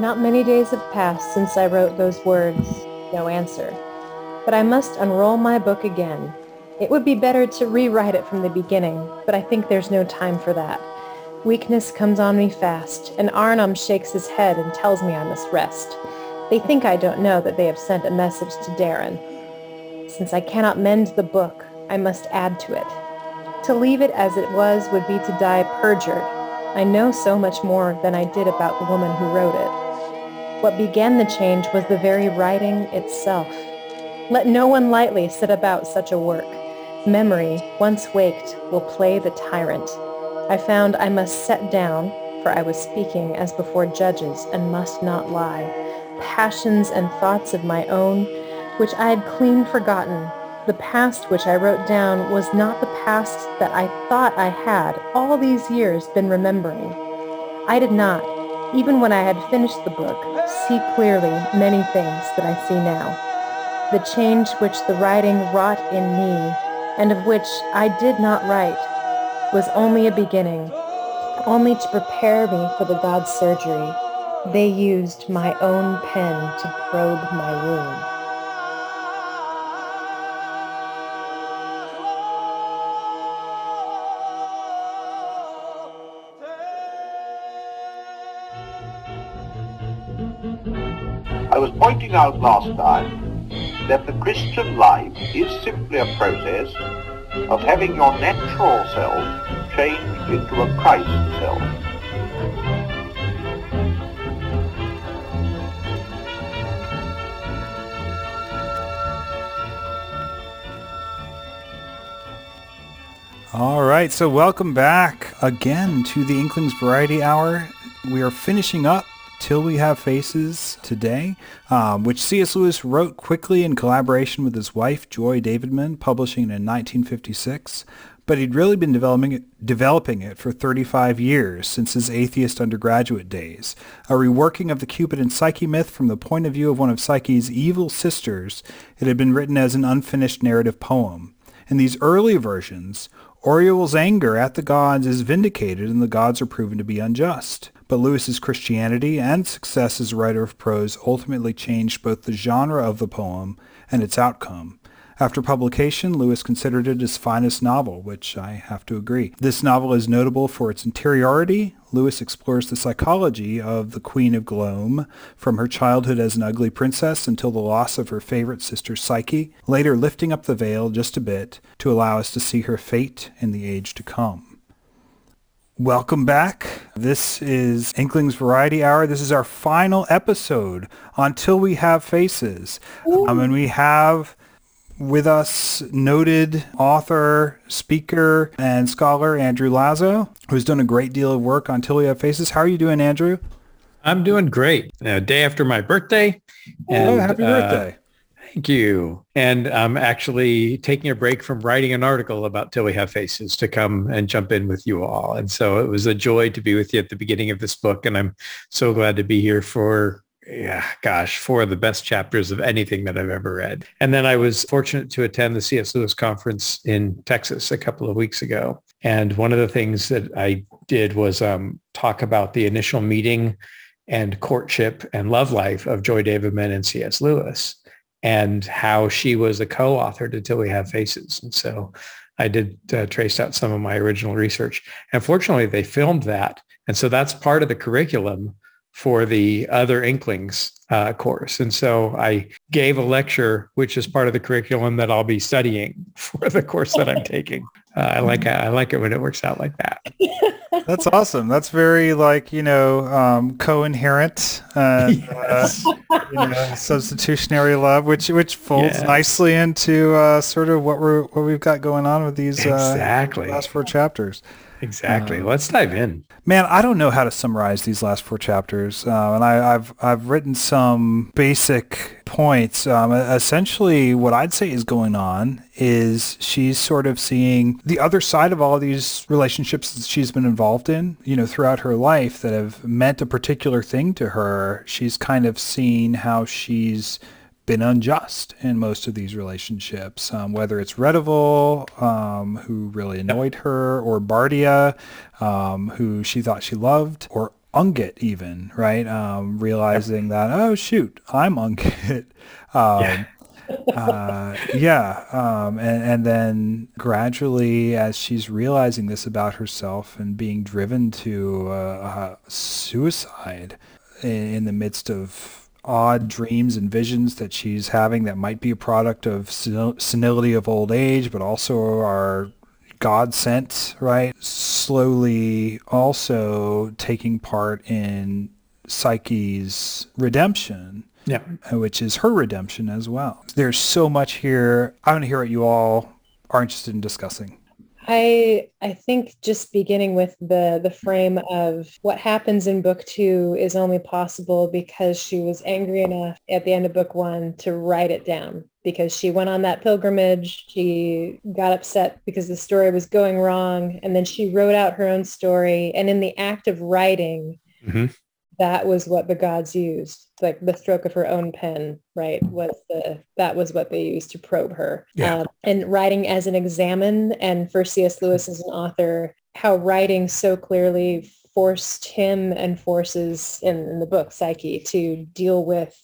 Not many days have passed since I wrote those words, no answer. But I must unroll my book again. It would be better to rewrite it from the beginning, but I think there's no time for that. Weakness comes on me fast, and Arnom shakes his head and tells me I must rest. They think I don't know that they have sent a message to Daran. Since I cannot mend the book, I must add to it. To leave it as it was would be to die perjured. I know so much more than I did about the woman who wrote it. What began the change was the very writing itself. Let no one lightly set about such a work. Memory, once waked, will play the tyrant. I found I must set down, for I was speaking as before judges and must not lie, passions and thoughts of my own, which I had clean forgotten. The past which I wrote down was not the past that I thought I had all these years been remembering. I did not, even when I had finished the book, see clearly many things that I see now. The change which the writing wrought in me, and of which I did not write, was only a beginning, only to prepare me for the God's surgery. They used my own pen to probe my wound. Pointing out last time that the Christian life is simply a process of having your natural self changed into a Christ self. All right, so welcome back again to the Inklings Variety Hour. We are finishing up Till We Have Faces today, um, which C.S. Lewis wrote quickly in collaboration with his wife, Joy Davidman, publishing in 1956. But he'd really been developing it, developing it for 35 years since his atheist undergraduate days. A reworking of the Cupid and Psyche myth from the point of view of one of Psyche's evil sisters, it had been written as an unfinished narrative poem. In these early versions, Orual's anger at the gods is vindicated and the gods are proven to be unjust. But Lewis's Christianity and success as a writer of prose ultimately changed both the genre of the poem and its outcome. After publication, Lewis considered it his finest novel, which I have to agree. This novel is notable for its interiority. Lewis explores the psychology of the Queen of Glome, from her childhood as an ugly princess until the loss of her favorite sister Psyche, later lifting up the veil just a bit to allow us to see her fate in the age to come. Welcome back. This is Inkling's Variety Hour. This is our final episode until we have faces. Um, and we have with us noted author, speaker, and scholar Andrew Lazo, who's done a great deal of work on Till We Have Faces. How are you doing, Andrew? I'm doing great. A day after my birthday. oh, happy birthday. Thank you. And I'm actually taking a break from writing an article about Till We Have Faces to come and jump in with you all. And so it was a joy to be with you at the beginning of this book. And I'm so glad to be here for yeah, gosh, four of the best chapters of anything that I've ever read. And then I was fortunate to attend the C.S. Lewis conference in Texas a couple of weeks ago. And one of the things that I did was um, talk about the initial meeting and courtship and love life of Joy Davidman and C.S. Lewis and how she was a co-author to Till We Have Faces. And so I did uh, trace out some of my original research. And fortunately, they filmed that. And so that's part of the curriculum for the other Inklings uh, course. And so I gave a lecture, which is part of the curriculum that I'll be studying for the course that I'm taking. Uh, I like I like it when it works out like that. That's awesome. That's very like you know um, co-inherent, uh, yes. uh, you know, substitutionary love, which which folds yes. nicely into uh, sort of what we're what we've got going on with these uh, exactly last four chapters. Exactly. Uh, Let's dive in. Man, I don't know how to summarize these last four chapters, uh, and I, have I've written some basic points. Um, essentially, what I'd say is going on is she's sort of seeing the other side of all these relationships that she's been involved in, you know, throughout her life that have meant a particular thing to her. She's kind of seen how she's been unjust in most of these relationships, um, whether it's Redival, um, who really annoyed her, or Bardia, um, who she thought she loved, or Ungit even, right? Um, realizing that, oh, shoot, I'm Ungit. Um, yeah. uh, yeah. Um, and, and then gradually, as she's realizing this about herself and being driven to uh, uh, suicide in, in, the midst of odd dreams and visions that she's having that might be a product of senility of old age, but also are God sent, right? Slowly also taking part in Psyche's redemption yeah. Uh, which is her redemption as well. There's so much here. I want to hear what you all are interested in discussing. I I think just beginning with the the frame of what happens in book two is only possible because she was angry enough at the end of book one to write it down because she went on that pilgrimage. She got upset because the story was going wrong and then she wrote out her own story. And in the act of writing, mm-hmm that was what the gods used like the stroke of her own pen right was the that was what they used to probe her yeah. Um, and writing as an examen and for cs lewis as an author how writing so clearly forced him and forces in, in the book psyche to deal with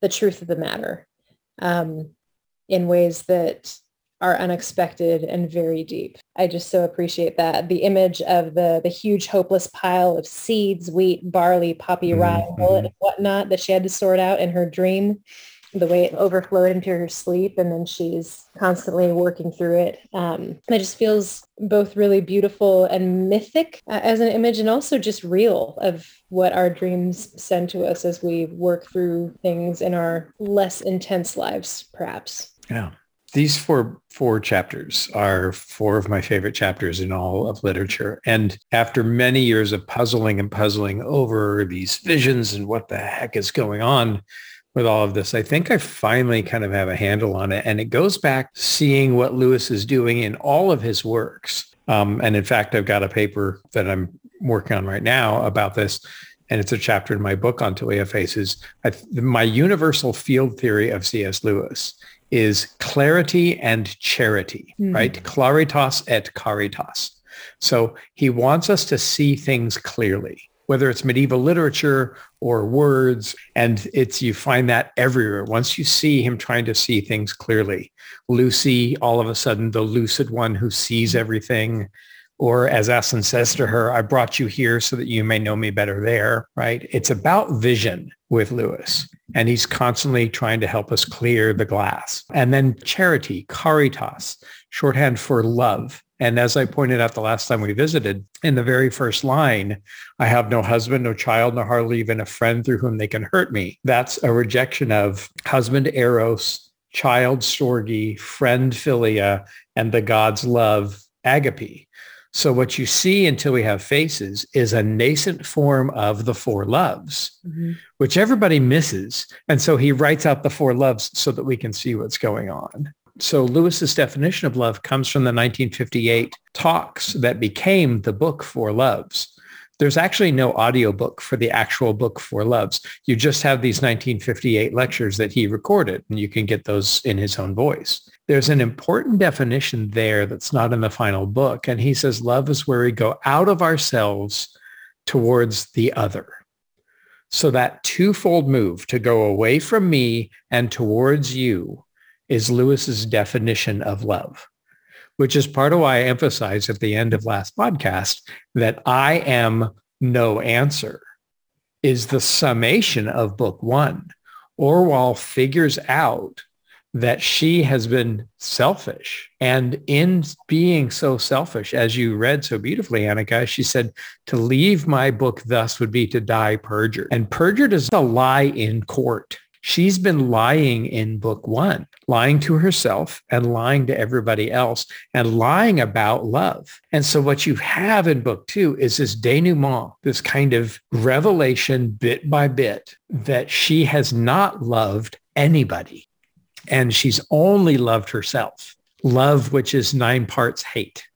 the truth of the matter um, in ways that are unexpected and very deep. I just so appreciate that. The image of the the huge hopeless pile of seeds, wheat, barley, poppy, mm-hmm. rye, millet, and whatnot that she had to sort out in her dream, the way it overflowed into her sleep, and then she's constantly working through it. Um, it just feels both really beautiful and mythic uh, as an image, and also just real of what our dreams send to us as we work through things in our less intense lives, perhaps. Yeah these four four chapters are four of my favorite chapters in all of literature. And after many years of puzzling and puzzling over these visions and what the heck is going on with all of this, I think I finally kind of have a handle on it. And it goes back seeing what Lewis is doing in all of his works. Um, and in fact, I've got a paper that I'm working on right now about this and it's a chapter in my book on We Faces. I, my universal field theory of C.S. Lewis is clarity and charity, mm-hmm. right? Claritas et caritas. So he wants us to see things clearly, whether it's medieval literature or words. And it's, you find that everywhere. Once you see him trying to see things clearly, Lucy, all of a sudden, the lucid one who sees mm-hmm. everything, or as Aslan says to her, I brought you here so that you may know me better there, right? It's about vision with Lewis. And he's constantly trying to help us clear the glass. And then charity, caritas, shorthand for love. And as I pointed out the last time we visited, in the very first line, I have no husband, no child, nor hardly even a friend through whom they can hurt me. That's a rejection of husband eros, child storge, friend philia, and the God's love agape. So what you see until we have faces is a nascent form of the four loves, mm-hmm. which everybody misses. And so he writes out the four loves so that we can see what's going on. So Lewis's definition of love comes from the 1958 talks that became the book Four Loves. There's actually no audiobook for the actual book Four Loves. You just have these 1958 lectures that he recorded, and you can get those in his own voice there's an important definition there that's not in the final book. And he says, love is where we go out of ourselves towards the other. So that twofold move to go away from me and towards you is Lewis's definition of love, which is part of why I emphasized at the end of last podcast that I am no answer is the summation of book one. Orual figures out that she has been selfish. And in being so selfish, as you read so beautifully, Anika, she said, to leave my book thus would be to die perjured. And perjured is a lie in court. She's been lying in book one, lying to herself and lying to everybody else and lying about love. And so what you have in book two is this denouement, this kind of revelation bit by bit that she has not loved anybody and she's only loved herself. Love, which is nine parts hate,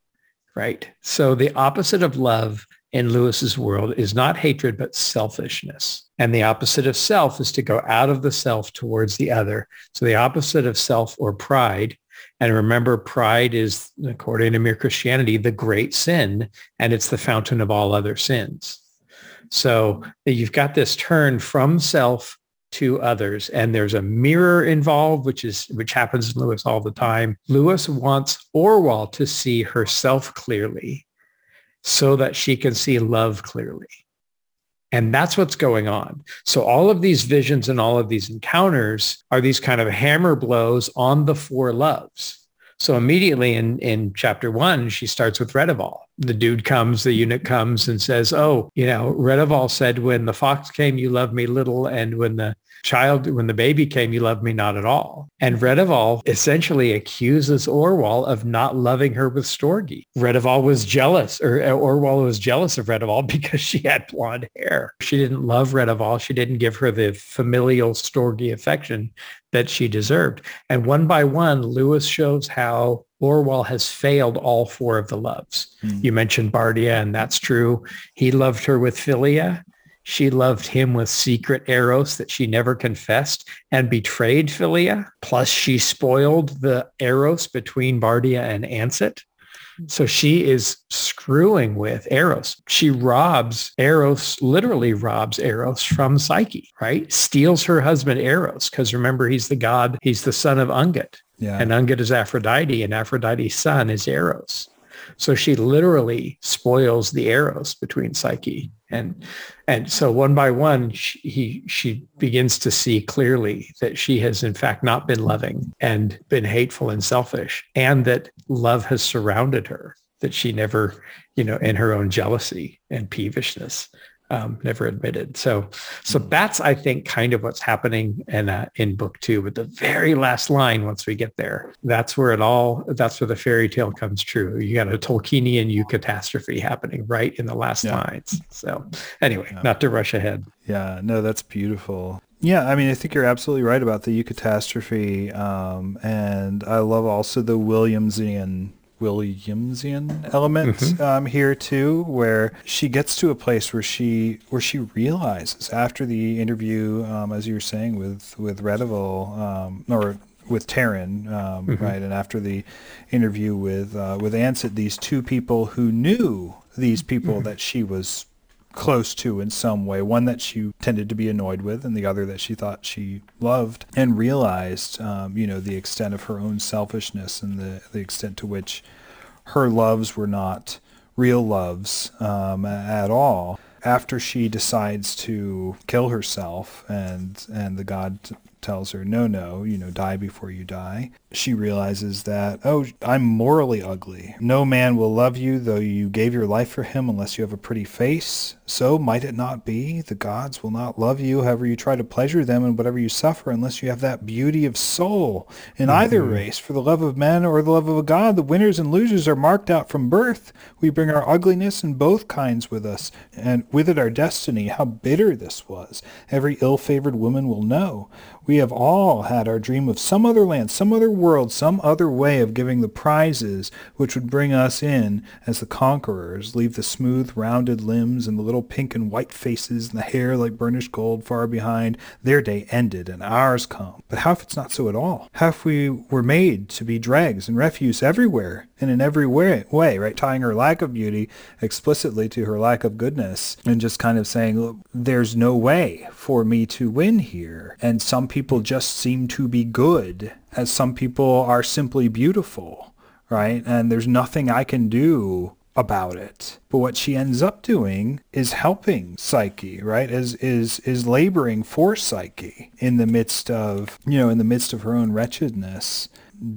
right? So the opposite of love in Lewis's world is not hatred, but selfishness. And the opposite of self is to go out of the self towards the other. So the opposite of self or pride. And remember, pride is, according to mere Christianity, the great sin, and it's the fountain of all other sins. So you've got this turn from self to others and there's a mirror involved which is which happens in lewis all the time lewis wants Orual to see herself clearly so that she can see love clearly. And that's what's going on. So all of these visions and all of these encounters are these kind of hammer blows on the four loves so immediately in, in chapter one, she starts with Redival. The dude comes, the eunuch mm-hmm. comes and says, oh, you know, Redival said, when the fox came, you loved me little. And when the child, when the baby came, you loved me not at all. And mm-hmm. Redival essentially accuses Orual of not loving her with Storge. Redival was jealous, or uh, Orual was jealous of Redival because she had blonde hair. She didn't love Redival. She didn't give her the familial Storge affection that she deserved. And one by one, Lewis shows how Orual has failed all four of the loves. Mm. You mentioned Bardia, and that's true. He loved her with philia. She loved him with secret eros that she never confessed and betrayed Philia. Plus she spoiled the eros between Bardia and Ansit. So she is screwing with Eros. She robs Eros, literally robs Eros from Psyche, right? Steals her husband Eros because remember, he's the god, he's the son of Ungit. Yeah. And Ungit is Aphrodite and Aphrodite's son is Eros. So she literally spoils the eros between Psyche and and so one by one she, he she begins to see clearly that she has in fact not been loving and been hateful and selfish and that love has surrounded her that she never you know in her own jealousy and peevishness um, never admitted. So, so hmm. that's I think kind of what's happening in uh, in book two. But the very last line, once we get there, that's where it all. That's where the fairy tale comes true. You got a Tolkienian eucatastrophe happening right in the last yeah. lines. So, anyway, yeah. not to rush ahead. Yeah, no, that's beautiful. Yeah, I mean, I think you're absolutely right about the eucatastrophe, um, and I love also the Williamsian Williamsian element mm-hmm. um, here too, where she gets to a place where she where she realizes after the interview, um, as you were saying with with Redival um, or with Tarin, um, mm-hmm. right, and after the interview with uh, with Ansit, these two people who knew these people mm-hmm. that she was close to in some way, one that she tended to be annoyed with and the other that she thought she loved, and realized, um, you know, the extent of her own selfishness and the, the extent to which her loves were not real loves um, at all. After she decides to kill herself and and the god tells her, no, no, you know, die before you die. She realizes that, oh, I'm morally ugly. No man will love you, though you gave your life for him, unless you have a pretty face. So might it not be? The gods will not love you, however you try to pleasure them and whatever you suffer, unless you have that beauty of soul. In mm-hmm. either race, for the love of men or the love of a god, the winners and losers are marked out from birth. We bring our ugliness in both kinds with us, and with it our destiny. How bitter this was. Every ill-favored woman will know. We have all had our dream of some other land, some other world, some other way of giving the prizes which would bring us in as the conquerors, leave the smooth, rounded limbs and the little pink and white faces and the hair like burnished gold far behind. Their day ended and ours come. But how if it's not so at all? How if we were made to be dregs and refuse everywhere and in every way, way, right? Tying her lack of beauty explicitly to her lack of goodness and just kind of saying, there's no way for me to win here. And some people just seem to be good as some people are simply beautiful, right? And there's nothing I can do about it. But what she ends up doing is helping Psyche, right? Is is is laboring for Psyche in the midst of, you know, in the midst of her own wretchedness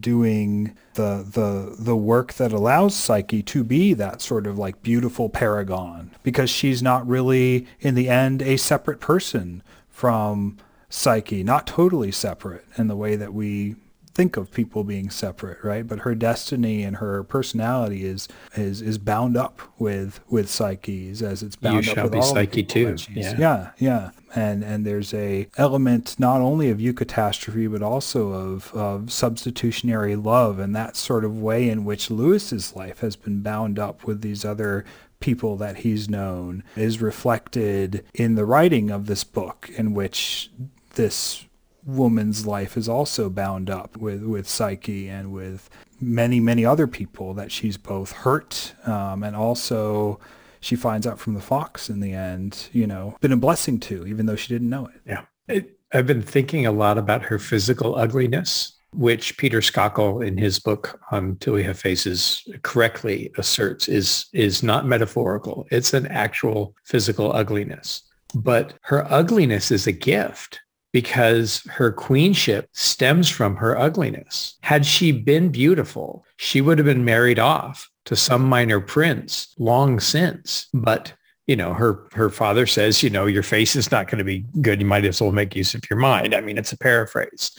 doing the the the work that allows Psyche to be that sort of like beautiful paragon because she's not really in the end a separate person from Psyche, not totally separate in the way that we think of people being separate, right? But her destiny and her personality is is is bound up with with Psyche's as it's bound you up with be all Psyche too. Yeah. yeah, yeah. And and there's a element not only of eucatastrophe but also of of substitutionary love and that sort of way in which Lewis's life has been bound up with these other people that he's known is reflected in the writing of this book in which this woman's life is also bound up with, with Psyche and with many, many other people that she's both hurt um, and also she finds out from the fox in the end, you know, been a blessing to, even though she didn't know it. Yeah. It, I've been thinking a lot about her physical ugliness, which Peter Schakel in his book on Till We Have Faces correctly asserts is, is not metaphorical. It's an actual physical ugliness. But her ugliness is a gift because her queenship stems from her ugliness. Had she been beautiful, she would have been married off to some minor prince long since. But you know, her her father says, you know, your face is not going to be good. You might as well make use of your mind. I mean, it's a paraphrase.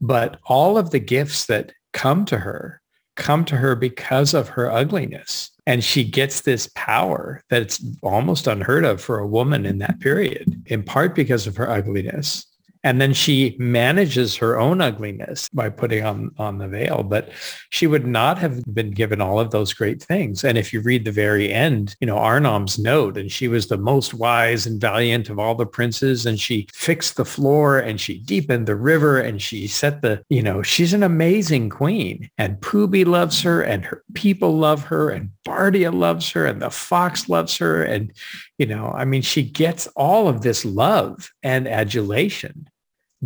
But all of the gifts that come to her come to her because of her ugliness. And she gets this power that's almost unheard of for a woman in that period, in part because of her ugliness, and then she manages her own ugliness by putting on, on the veil. But she would not have been given all of those great things. And if you read the very end, you know, Arnom's note, and she was the most wise and valiant of all the princes. And she fixed the floor and she deepened the river and she set the, you know, she's an amazing queen. And Poobi loves her and her people love her and Bardia loves her and the fox loves her. And, you know, I mean, she gets all of this love and adulation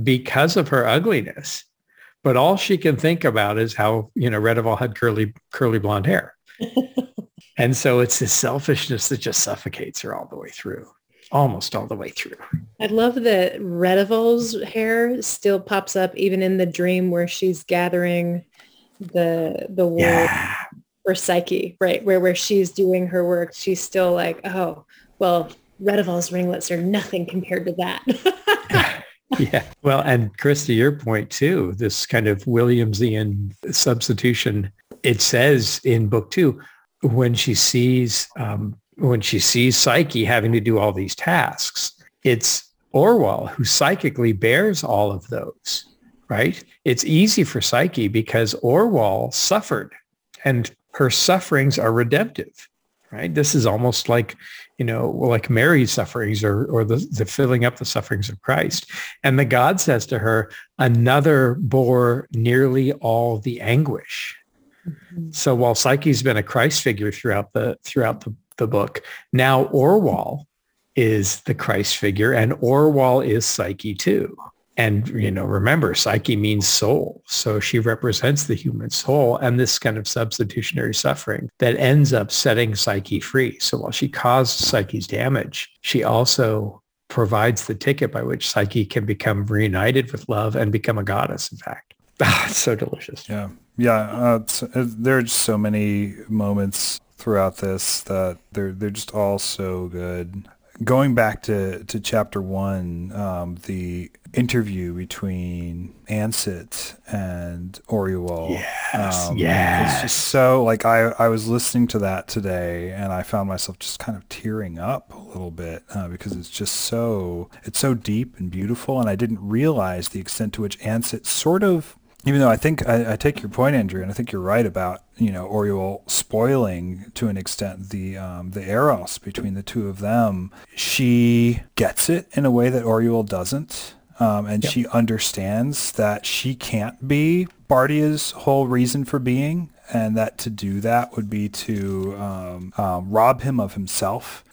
because of her ugliness. But all she can think about is how, you know, Redival had curly, curly blonde hair. and so it's this selfishness that just suffocates her all the way through, almost all the way through. I love that Redival's hair still pops up even in the dream where she's gathering the the wool Yeah. for Psyche, right? Where where she's doing her work, she's still like, oh, well, Redival's ringlets are nothing compared to that. yeah. Well, and Chris, to your point too, this kind of Williamsian substitution, it says in book two, when she sees, um, when she sees Psyche having to do all these tasks, it's Orual who psychically bears all of those, right? It's easy for Psyche because Orual suffered and her sufferings are redemptive, right? This is almost like you know, like Mary's sufferings or, or the, the filling up the sufferings of Christ. And the God says to her, another bore nearly all the anguish. Mm-hmm. So while Psyche's been a Christ figure throughout the, throughout the, the book, now Orual is the Christ figure and Orual is Psyche too. And, you know, remember, psyche means soul. So she represents the human soul and this kind of substitutionary suffering that ends up setting psyche free. So while she caused psyche's damage, she also provides the ticket by which psyche can become reunited with love and become a goddess, in fact. Ah, it's so delicious. Yeah. Yeah. Uh, uh, there are just so many moments throughout this that they're, they're just all so good going back to, to chapter one, um, the interview between Ansit and Orual. Yes, um, yes. It's just so like I, I was listening to that today and I found myself just kind of tearing up a little bit uh, because it's just so it's so deep and beautiful and I didn't realize the extent to which Ansit sort of even though I think I, I, take your point, Andrew, and I think you're right about you know Orual spoiling to an extent the um, the eros between the two of them. She gets it in a way that Orual doesn't, um, and yep. she understands that she can't be Bardia's whole reason for being, and that to do that would be to um, um rob him of himself.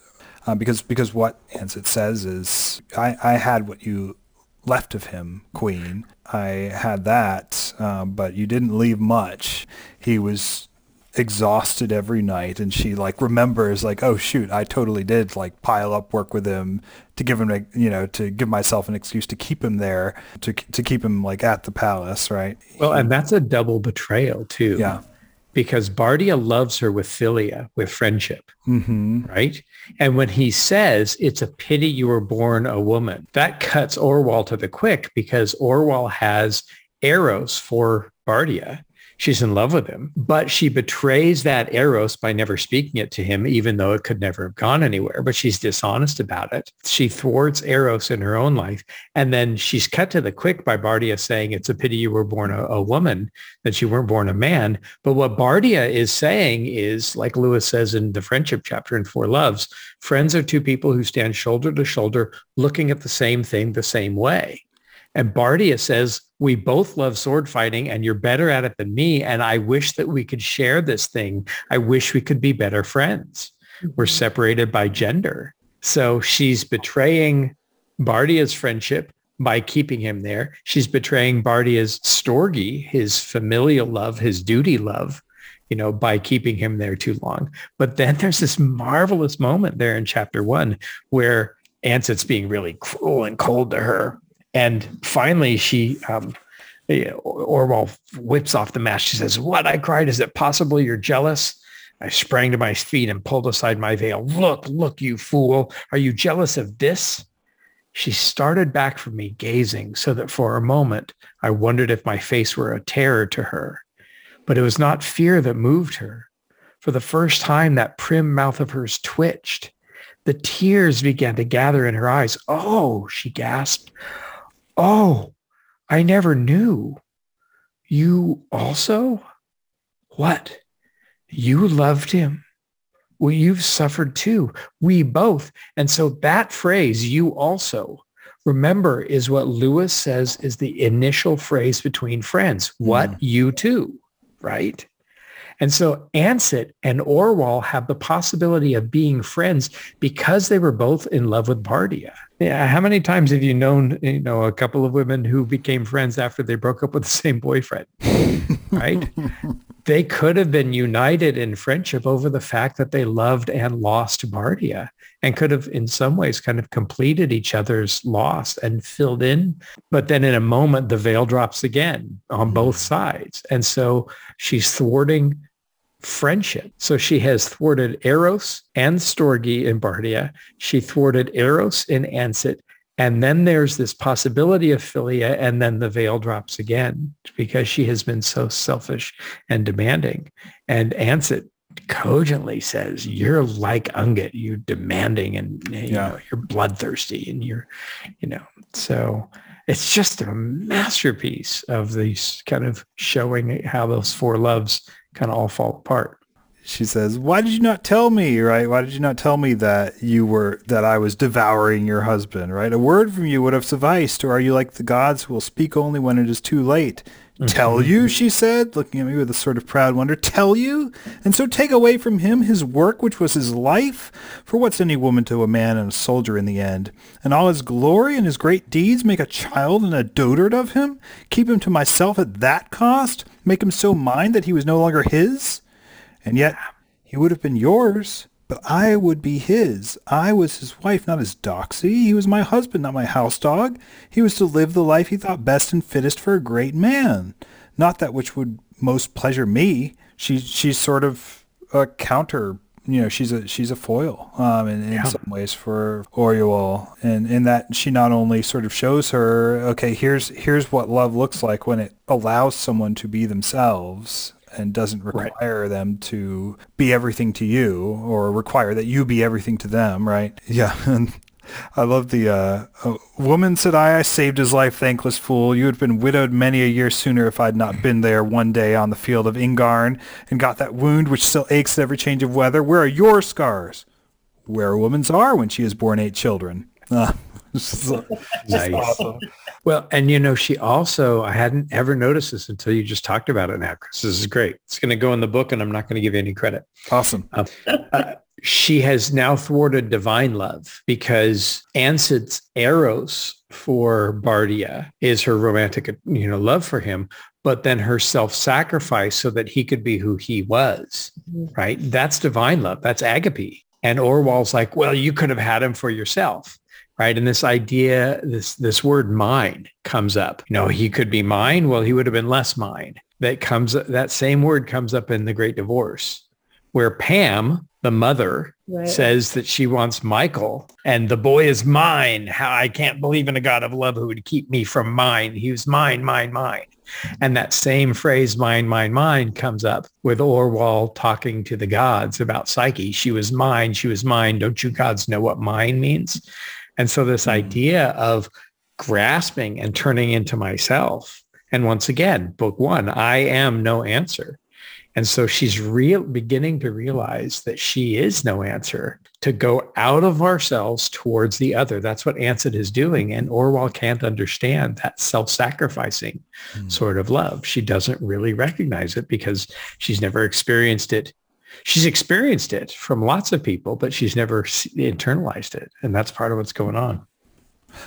Uh, because because what Ansit says is I, I had what you left of him, Queen. I had that, um, but you didn't leave much. He was exhausted every night and she like remembers like oh shoot i totally did like pile up work with him to give him a, you know to give myself an excuse to keep him there to to keep him like at the palace right well and that's a double betrayal too yeah because Bardia loves her with philia, with friendship, mm-hmm. right? And when he says, it's a pity you were born a woman, that cuts Orual to the quick because Orual has eros for Bardia she's in love with him, but she betrays that eros by never speaking it to him, even though it could never have gone anywhere. But she's dishonest about it. She thwarts eros in her own life. And then she's cut to the quick by Bardia saying, it's a pity you were born a, a woman, that you weren't born a man. But what Bardia is saying is, like Lewis says in the friendship chapter in Four Loves, friends are two people who stand shoulder to shoulder looking at the same thing the same way. And Bardia says, we both love sword fighting and you're better at it than me. And I wish that we could share this thing. I wish we could be better friends. We're mm-hmm. separated by gender. So she's betraying Bardia's friendship by keeping him there. She's betraying Bardia's storge, his familial love, his duty love, you know, by keeping him there too long. But then there's this marvelous moment there in chapter one where Ansit's being really cruel and cold to her. And finally she, um, Orual whips off the mask. She says, what? I cried. Is it possible you're jealous? I sprang to my feet and pulled aside my veil. Look, look, you fool. Are you jealous of this? She started back from me, gazing, so that for a moment I wondered if my face were a terror to her. But it was not fear that moved her. For the first time, that prim mouth of hers twitched. The tears began to gather in her eyes. Oh, she gasped. Oh, I never knew. You also? What? You loved him? Well, you've suffered too. We both. And so that phrase, you also, remember, is what Lewis says is the initial phrase between friends. What? Mm. You too, right? And so Ansit and Orual have the possibility of being friends because they were both in love with Bardia. Yeah, how many times have you known, you know, a couple of women who became friends after they broke up with the same boyfriend? right? they could have been united in friendship over the fact that they loved and lost Bardia and could have in some ways kind of completed each other's loss and filled in. But then in a moment, the veil drops again on both hmm. sides. And so she's thwarting friendship. So she has thwarted Eros and Storge in Bardia. She thwarted Eros in Ansit. And then there's this possibility of philia, and then the veil drops again because she has been so selfish and demanding. And Ansit cogently says, you're like Ungit, you're demanding and you yeah. know, you're bloodthirsty and you're, you know, so it's just a masterpiece of these kind of showing how those four loves kind of all fall apart. She says, "Why did you not tell me? Right? Why did you not tell me that you were that I was devouring your husband? Right? A word from you would have sufficed. Or are you like the gods who will speak only when it is too late? Mm-hmm. Tell you, she said, looking at me with a sort of proud wonder. Tell you? And so take away from him his work, which was his life? For what's any woman to a man and a soldier in the end? And all his glory and his great deeds make a child and a dotard of him? Keep him to myself at that cost? Make him so mine that he was no longer his? And yet he would have been yours. But I would be his. I was his wife, not his doxy. He was my husband, not my house dog. He was to live the life he thought best and fittest for a great man, not that which would most pleasure me. She she's sort of a counter. You know, she's a she's a foil um, in, in yeah. some ways for Orual, and in that she not only sort of shows her, okay, here's here's what love looks like when it allows someone to be themselves and doesn't require right. them to be everything to you or require that you be everything to them, right? Yeah. And I love the uh, woman said I, I saved his life, thankless fool. You had been widowed many a year sooner if I'd not been there one day on the field of Ingarn and got that wound which still aches at every change of weather. Where are your scars? Where a woman's are when she has borne eight children. Uh, nice. Awesome. Well, and you know, she also, I hadn't ever noticed this until you just talked about it now, Chris. This is great. It's going to go in the book and I'm not going to give you any credit. Awesome. Uh, uh, she has now thwarted divine love because Ansit's eros for Bardia is her romantic, you know, love for him, but then her self-sacrifice so that he could be who he was, mm-hmm. right? That's divine love. That's agape. And Orual's like, well, you could have had him for yourself right? And this idea, this this word mine comes up. You know, he could be mine. Well, he would have been less mine. That comes that same word comes up in the Great Divorce, where Pam, the mother, right. says that she wants Michael and the boy is mine. How I can't believe in a God of love who would keep me from mine. He was mine, mine, mine. And that same phrase, mine, mine, mine, comes up with Orual talking to the gods about Psyche. She was mine. She was mine. Don't you gods know what mine means? And so this mm-hmm. idea of grasping and turning into myself. And once again, book one, I am no answer. And so she's real beginning to realize that she is no answer to go out of ourselves towards the other. That's what Ansit is doing. And Orual can't understand that self-sacrificing mm. sort of love. She doesn't really recognize it because she's never experienced it she's experienced it from lots of people, but she's never internalized it. And that's part of what's going on.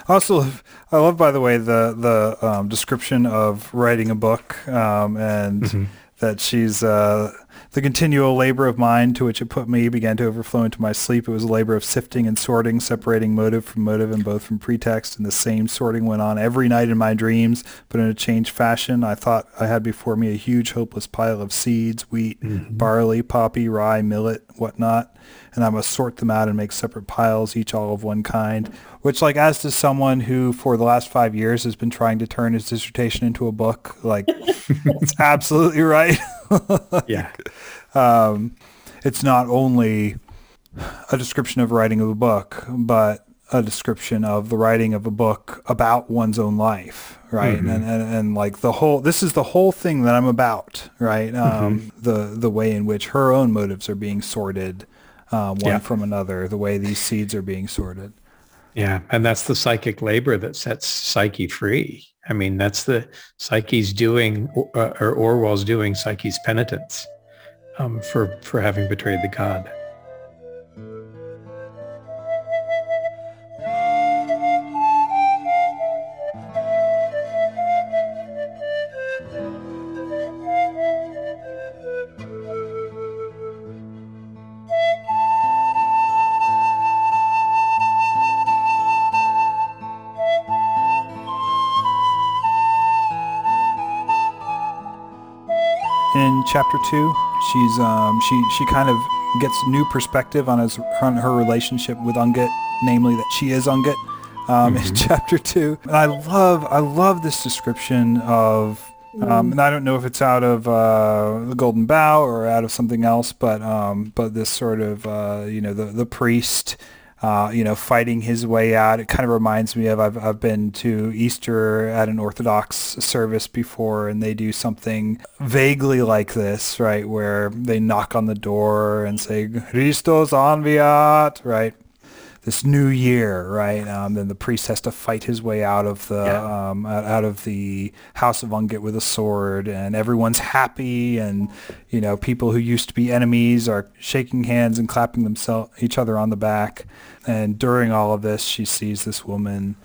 I also love, I love, by the way, the the um, description of writing a book um, and mm-hmm. That she's uh, the continual labor of mind to which it put me began to overflow into my sleep. It was a labor of sifting and sorting, separating motive from motive and both from pretext. And the same sorting went on every night in my dreams, but in a changed fashion. I thought I had before me a huge, hopeless pile of seeds, wheat, mm-hmm. barley, poppy, rye, millet, whatnot. And I must sort them out and make separate piles, each all of one kind. Which, like, as to someone who for the last five years has been trying to turn his dissertation into a book, like, it's absolutely right. yeah. Um, it's not only a description of writing of a book, but a description of the writing of a book about one's own life, right? Mm-hmm. And, and, and like the whole, this is the whole thing that I'm about, right? Um, mm-hmm. The the way in which her own motives are being sorted, uh, one yeah. from another, the way these seeds are being sorted. Yeah, and that's the psychic labor that sets psyche free. I mean, that's the Psyche's doing, uh, or Orual's doing Psyche's penitence um, for, for having betrayed the god. Chapter two. She's um, she she kind of gets new perspective on his on her relationship with Ungit, namely that she is Ungit. Um, mm-hmm. in chapter two, and I love I love this description of um, and I don't know if it's out of uh, the Golden Bough or out of something else, but um, but this sort of uh, you know the the priest uh, you know, fighting his way out. It kind of reminds me of I've, I've been to Easter at an Orthodox service before, and they do something vaguely like this, right, where they knock on the door and say "Christos anviat," right, this new year, right? Um, then the priest has to fight his way out of the yeah. um, out of the house of Ungit with a sword, and everyone's happy, and you know people who used to be enemies are shaking hands and clapping themselves each other on the back. And during all of this, she sees this woman.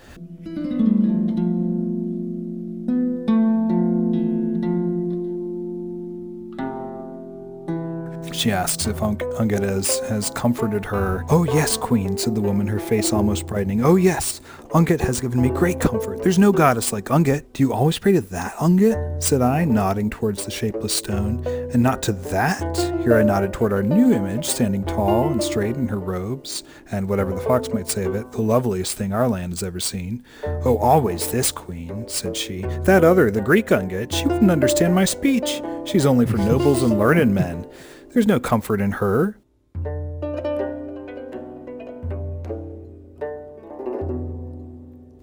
She asks if Ungit has, has comforted her. Oh yes, queen, said the woman, her face almost brightening. Oh yes, Ungit has given me great comfort. There's no goddess like Ungit. Do you always pray to that Ungit? said I, nodding towards the shapeless stone. And not to that? Here I nodded toward our new image, standing tall and straight in her robes, and whatever the fox might say of it, the loveliest thing our land has ever seen. Oh, always this queen, said she. That other, the Greek Ungit, she wouldn't understand my speech. She's only for nobles and learned men. There's no comfort in her.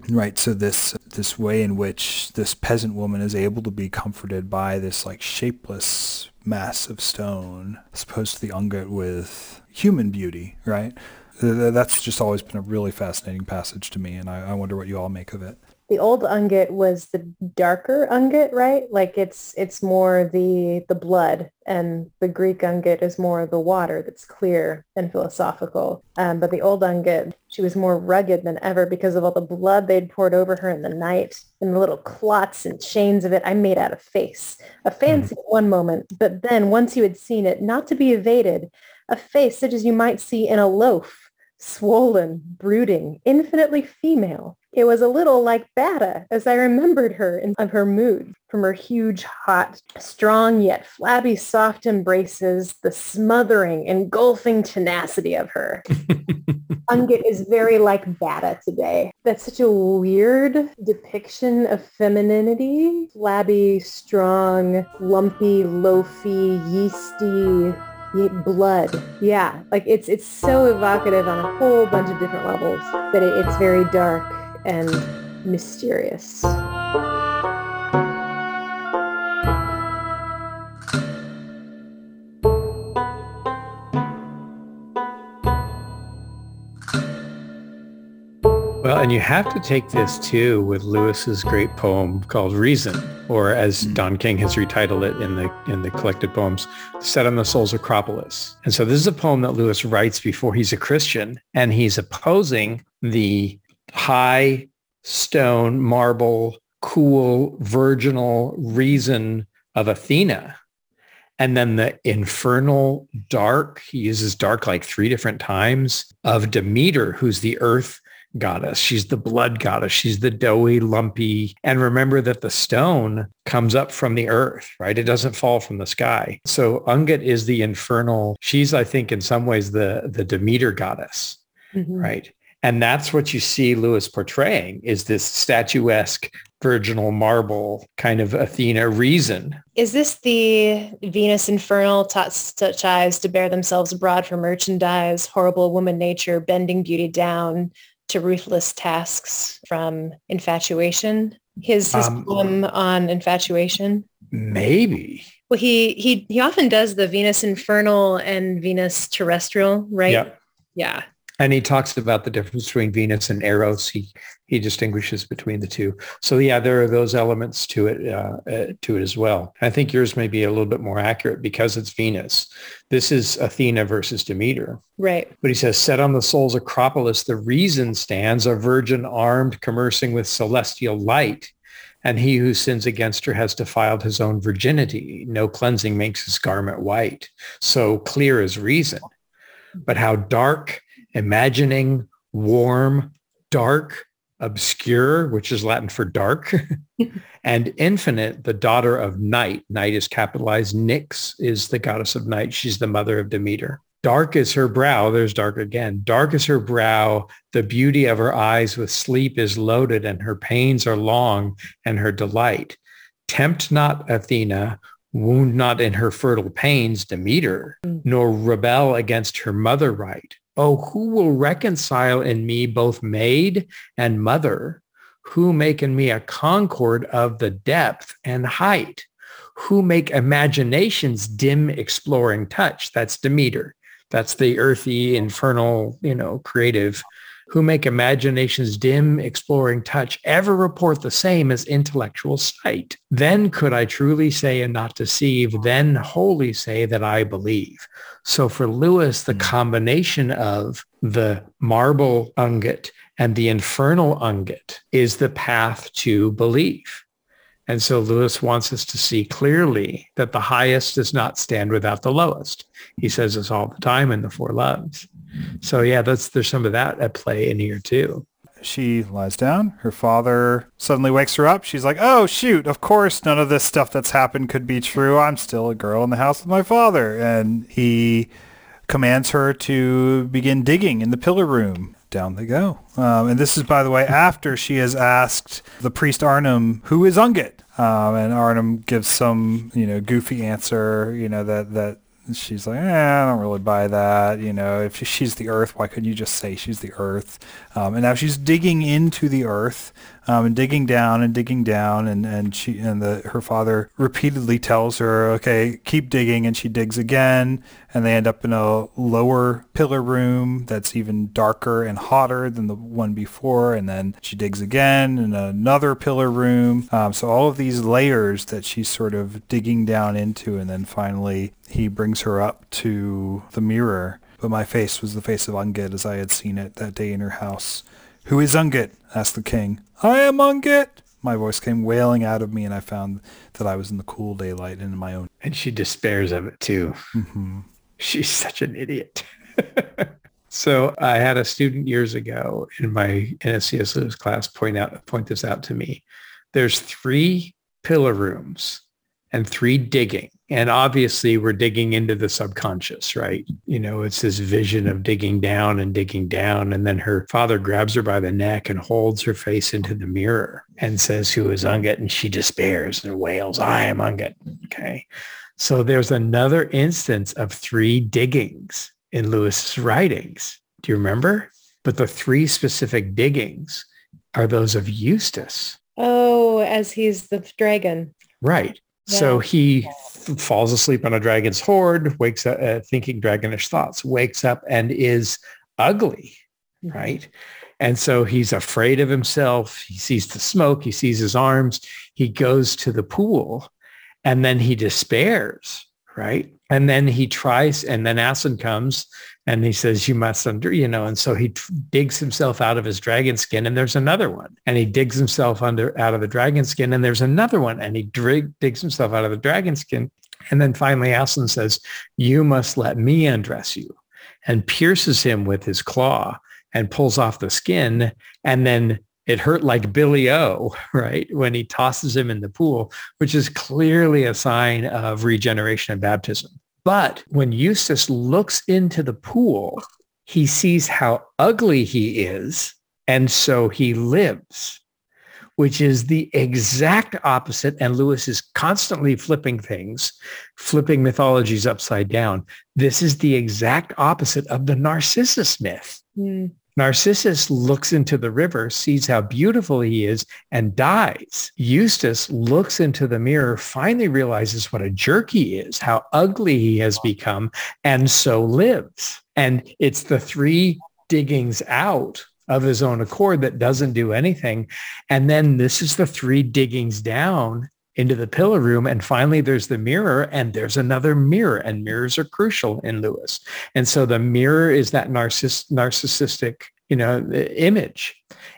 Right, so this this way in which this peasant woman is able to be comforted by this like shapeless mass of stone, as opposed to the Ungit with human beauty, right? That's just always been a really fascinating passage to me, and I, I wonder what you all make of it the old ungit was the darker ungit, right? Like it's it's more the the blood, and the Greek ungit is more the water that's clear and philosophical. Um, but the old ungit, she was more rugged than ever because of all the blood they'd poured over her in the night, and the little clots and chains of it. I made out a face, a fancy mm. one moment, but then once you had seen it, not to be evaded, a face such as you might see in a loaf swollen, brooding, infinitely female. It was a little like Batta as I remembered her in, of her mood, from her huge, hot, strong yet flabby soft embraces, the smothering, engulfing tenacity of her. Ungit is very like Batta today. That's such a weird depiction of femininity. Flabby, strong, lumpy, loafy, yeasty, blood. Yeah like it's it's so evocative on a whole bunch of different levels that it, it's very dark and mysterious Well, and you have to take this too with Lewis's great poem called Reason, or as mm. Don King has retitled it in the in the collected poems, Set on the Soul's Acropolis. And so this is a poem that Lewis writes before he's a Christian, and he's opposing the high stone, marble, cool, virginal reason of Athena. And then the infernal dark, he uses dark like three different times, of Demeter, who's the earth goddess. She's the blood goddess. She's the doughy, lumpy. And remember that the stone comes up from the earth, right? It doesn't fall from the sky. So Ungit is the infernal. She's, I think, in some ways the, the Demeter goddess, mm-hmm. right? And that's what you see Lewis portraying is this statuesque virginal marble kind of Athena reason. Is this the Venus infernal taught such eyes to bear themselves abroad for merchandise, horrible woman nature, bending beauty down, to ruthless tasks from infatuation. His, his um, poem on infatuation. Maybe. Well, he he he often does the Venus infernal and Venus terrestrial, right? Yeah. Yeah. And he talks about the difference between Venus and Eros. He he distinguishes between the two. So yeah, there are those elements to it uh, uh, to it as well. I think yours may be a little bit more accurate because it's Venus. This is Athena versus Demeter. Right. But he says, set on the soul's acropolis, the reason stands a virgin armed, commercing with celestial light. And he who sins against her has defiled his own virginity. No cleansing makes his garment white. So clear is reason. But how dark, imagining, warm, dark, obscure, which is Latin for dark, and infinite, the daughter of night. Night is capitalized. Nyx is the goddess of night. She's the mother of Demeter. Dark is her brow. There's dark again. Dark is her brow. The beauty of her eyes with sleep is loaded and her pains are long and her delight. Tempt not Athena, wound not in her fertile pains Demeter, mm. nor rebel against her mother right. Oh, who will reconcile in me both maid and mother? Who make in me a concord of the depth and height? Who make imaginations dim exploring touch? That's Demeter. That's the earthy, infernal, you know, creative who make imaginations dim, exploring touch, ever report the same as intellectual sight. Then could I truly say and not deceive, then wholly say that I believe. So for Lewis, the hmm. combination of the marble Ungit and the infernal Ungit is the path to belief. And so Lewis wants us to see clearly that the highest does not stand without the lowest. He says this all the time in the Four Loves. So yeah, that's there's some of that at play in here too. She lies down. Her father suddenly wakes her up. She's like, "Oh shoot! Of course, none of this stuff that's happened could be true. I'm still a girl in the house with my father." And he commands her to begin digging in the pillar room. Down they go. Um, and this is, by the way, after she has asked the priest Arnom, "Who is Ungit?" Um, and Arnom gives some, you know, goofy answer, you know, that that she's like, eh, I don't really buy that. You know, if she's the earth, why couldn't you just say she's the earth? Um, and now she's digging into the earth um, and digging down and digging down. And, and she and the, her father repeatedly tells her, okay, keep digging. And she digs again. And they end up in a lower pillar room that's even darker and hotter than the one before. And then she digs again in another pillar room. Um, so all of these layers that she's sort of digging down into. And then finally he brings her up to the mirror. But my face was the face of Ungit as I had seen it that day in her house. Who is Ungit? asked the king. I am Ungit. My voice came wailing out of me, and I found that I was in the cool daylight and in my own. And she despairs of it too. Mm-hmm. She's such an idiot. so I had a student years ago in my NSCS Lewis class point out point this out to me. There's three pillar rooms and three digging. And obviously we're digging into the subconscious right? You know it's this vision of digging down and digging down and then her father grabs her by the neck and holds her face into the mirror and says who is Ungit and she despairs and wails i am Ungit okay. So there's another instance of three diggings in lewis's writings. Do you remember? But the three specific diggings are those of eustace. Oh as he's the dragon. Right so he falls asleep on a dragon's hoard, wakes up uh, thinking dragonish thoughts, wakes up and is ugly, mm-hmm. right? And so he's afraid of himself. He sees the smoke. He sees his arms. He goes to the pool and then he despairs, right? And then he tries, and then Aslan comes and he says, you must under, you know, and so he t- digs himself out of his dragon skin and there's another one. And he digs himself under out of the dragon skin and there's another one. And he drig, digs himself out of the dragon skin. And then finally Aslan says, you must let me undress you and pierces him with his claw and pulls off the skin. And then it hurt like Billy O, right? When he tosses him in the pool, which is clearly a sign of regeneration and baptism. But when Eustace looks into the pool, he sees how ugly he is. And so he lives, which is the exact opposite. And Lewis is constantly flipping things, flipping mythologies upside down. This is the exact opposite of the Narcissus myth. Mm. Narcissus looks into the river, sees how beautiful he is, and dies. Eustace looks into the mirror, finally realizes what a jerk he is, how ugly he has become, and so lives. And it's the three diggings out of his own accord that doesn't do anything. And then this is the three diggings down into the pillar room. And finally, there's the mirror and there's another mirror and mirrors are crucial in Lewis. And so the mirror is that narciss- narcissistic, you know, image.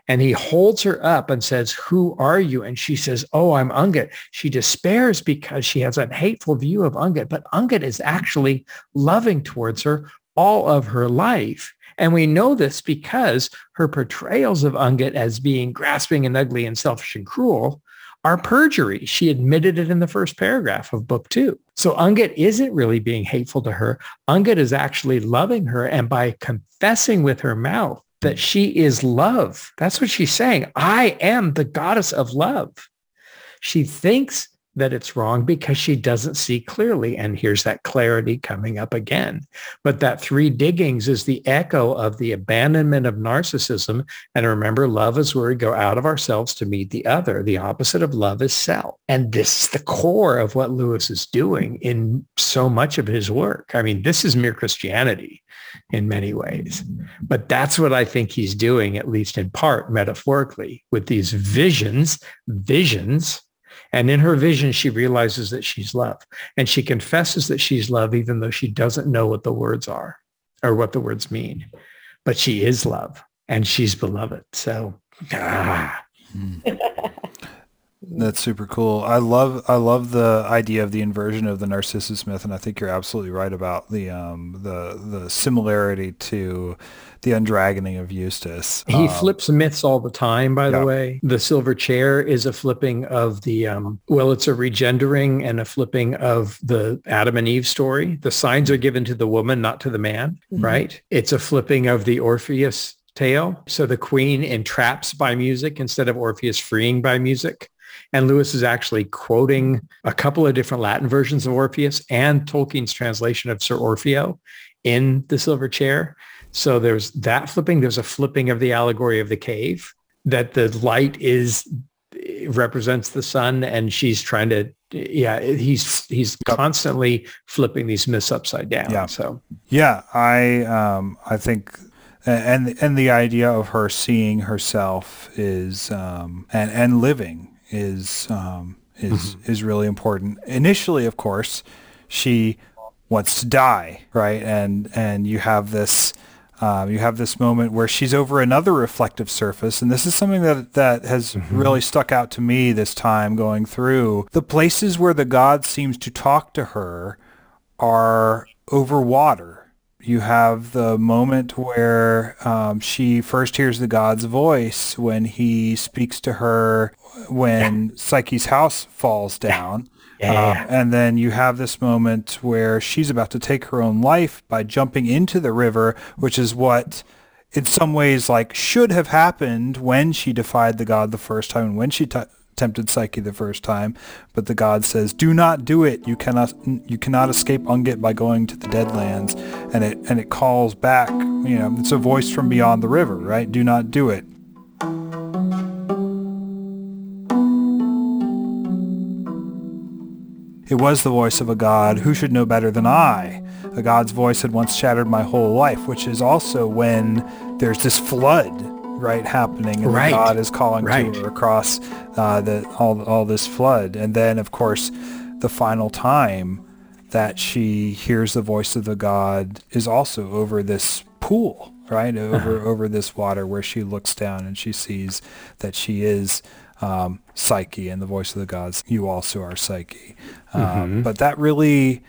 And he holds her up and says, who are you? And she says, oh, I'm Ungit. She despairs because she has a hateful view of Ungit, but Ungit is actually loving towards her all of her life. And we know this because her portrayals of Ungit as being grasping and ugly and selfish and cruel are perjury. She admitted it in the first paragraph of book two. So Ungit isn't really being hateful to her. Ungit is actually loving her. And by confessing with her mouth that she is love, that's what she's saying. I am the goddess of love. She thinks that it's wrong because she doesn't see clearly. And here's that clarity coming up again. But that three diggings is the echo of the abandonment of narcissism. And remember, love is where we go out of ourselves to meet the other. The opposite of love is self. And this is the core of what Lewis is doing in so much of his work. I mean, this is mere Christianity in many ways. But that's what I think he's doing, at least in part metaphorically, with these visions, visions and in her vision, she realizes that she's love. And she confesses that she's love, even though she doesn't know what the words are or what the words mean. But she is love and she's beloved. So, ah. That's super cool. I love I love the idea of the inversion of the Narcissus myth, and I think you're absolutely right about the um, the the similarity to the undragoning of Eustace. He um, flips myths all the time, by yeah. the way. The silver chair is a flipping of the, um, well, it's a regendering and a flipping of the Adam and Eve story. The signs are given to the woman, not to the man, mm-hmm. right? It's a flipping of the Orpheus tale. So the queen entraps by music instead of Orpheus freeing by music. And Lewis is actually quoting a couple of different Latin versions of Orpheus and Tolkien's translation of Sir Orfeo in The Silver Chair. So there's that flipping. There's a flipping of the allegory of the cave that the light is represents the sun and she's trying to yeah he's he's constantly flipping these myths upside down yeah. so. Yeah i um i think and and the idea of her seeing herself is um and and living is um is mm-hmm. is really important. Initially of course she wants to die right? And and you have this um, you have this moment where she's over another reflective surface, and this is something that that has mm-hmm. really stuck out to me this time going through. The places where the god seems to talk to her are over water. You have the moment where um, she first hears the god's voice when he speaks to her when Psyche's house falls down. Yeah. Uh, and then you have this moment where she's about to take her own life by jumping into the river, which is what in some ways like should have happened when she defied the god the first time and when she t- tempted Psyche the first time. But the god says, do not do it. You cannot, you cannot escape Ungit by going to the Deadlands. And it, and it calls back, you know, it's a voice from beyond the river, right? Do not do it. It was the voice of a god who should know better than I. A god's voice had once shattered my whole life, which is also when there's this flood, right happening and Right. God is calling Right. to her across uh, the all all this flood and then of course the final time that she hears the voice of the God is also over this pool right over over this water where she looks down and she sees that she is um, Psyche and the voice of the gods. You also are Psyche. Um, but that really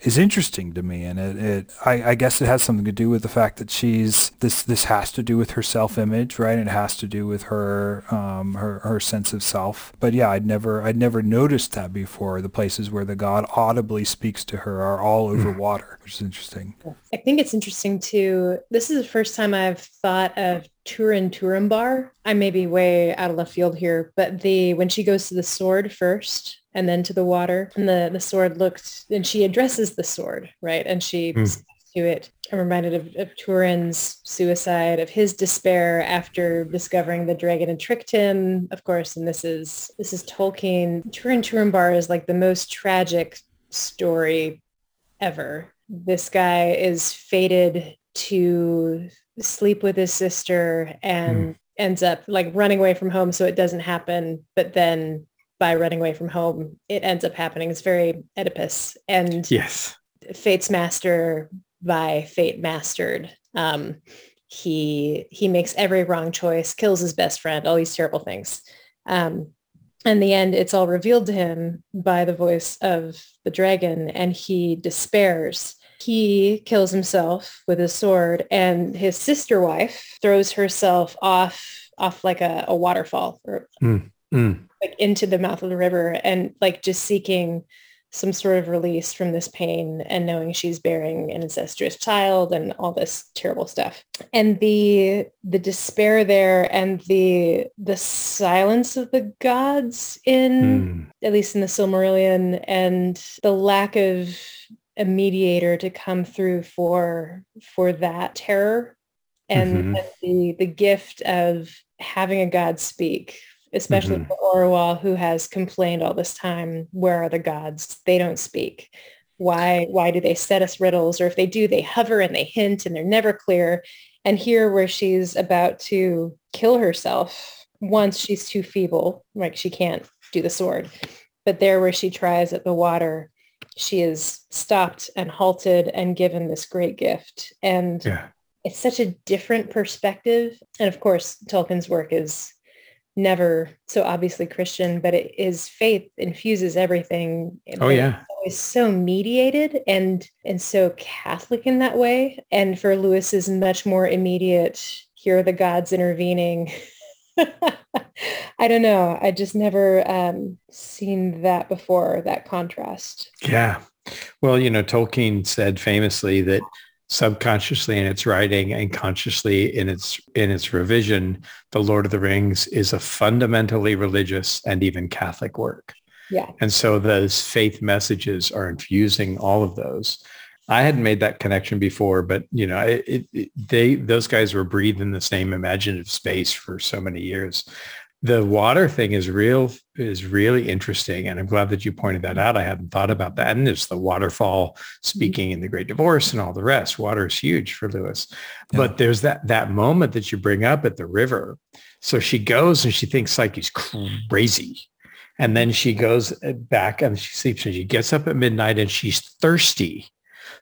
is interesting to me and it, it I, I guess it has something to do with the fact that she's this this has to do with her self-image right? It has to do with her um her, her sense of self. But yeah I'd never I'd never noticed that before. The places where the god audibly speaks to her are all over water which is interesting. I think it's interesting too. This is the first time I've thought of Turin Turambar. I may be way out of left field here, but the when she goes to the sword first and then to the water, and the the sword looked and she addresses the sword, right? And she Mm. to it. I'm reminded of, of Turin's suicide, of his despair after discovering the dragon had tricked him, of course. And this is this is Tolkien. Turin Turambar is like the most tragic story ever. This guy is fated to sleep with his sister and ends up like running away from home so it doesn't happen. But then by running away from home, it ends up happening. It's very Oedipus and Yes. Fate's master by fate mastered. Um, he he makes every wrong choice, kills his best friend, all these terrible things. Um, in the end, it's all revealed to him by the voice of the dragon, and he despairs. He kills himself with his sword, and his sister wife throws herself off off like a, a waterfall or Mm. like into the mouth of the river and like just seeking some sort of release from this pain and knowing she's bearing an incestuous child and all this terrible stuff and the the despair there and the the silence of the gods in Mm. at least in the Silmarillion and the lack of a mediator to come through for for that terror and, Mhm. the the gift of having a god speak especially Mhm. for Orual who has complained all this time where are the gods they don't speak why why do they set us riddles or if they do they hover and they hint and they're never clear and here where she's about to kill herself once she's too feeble like she can't do the sword but there where she tries at the water she is stopped and halted and given this great gift and Yeah. it's such a different perspective and of course tolkien's work is never so obviously christian but it is faith infuses everything Oh yeah. is so mediated and and so Catholic in that way. And for Lewis is much more immediate. Here are the gods intervening. I don't know. I just never um, seen that before. That contrast. Yeah. Well, you know, Tolkien said famously that subconsciously in its writing and consciously in its in its revision, The Lord of the Rings is a fundamentally religious and even Catholic work. Yeah. And so those faith messages are infusing all of those. I hadn't made that connection before, but you know, it, it, they those guys were breathing the same imaginative space for so many years. The water thing is real is really interesting, and I'm glad that you pointed that out. I hadn't thought about that. And it's the waterfall speaking in the Great Divorce and all the rest. Water is huge for Lewis, Yeah. but there's that that moment that you bring up at the river. So she goes and she thinks like he's crazy. And then she goes uh, back and she sleeps and she gets up at midnight and she's thirsty.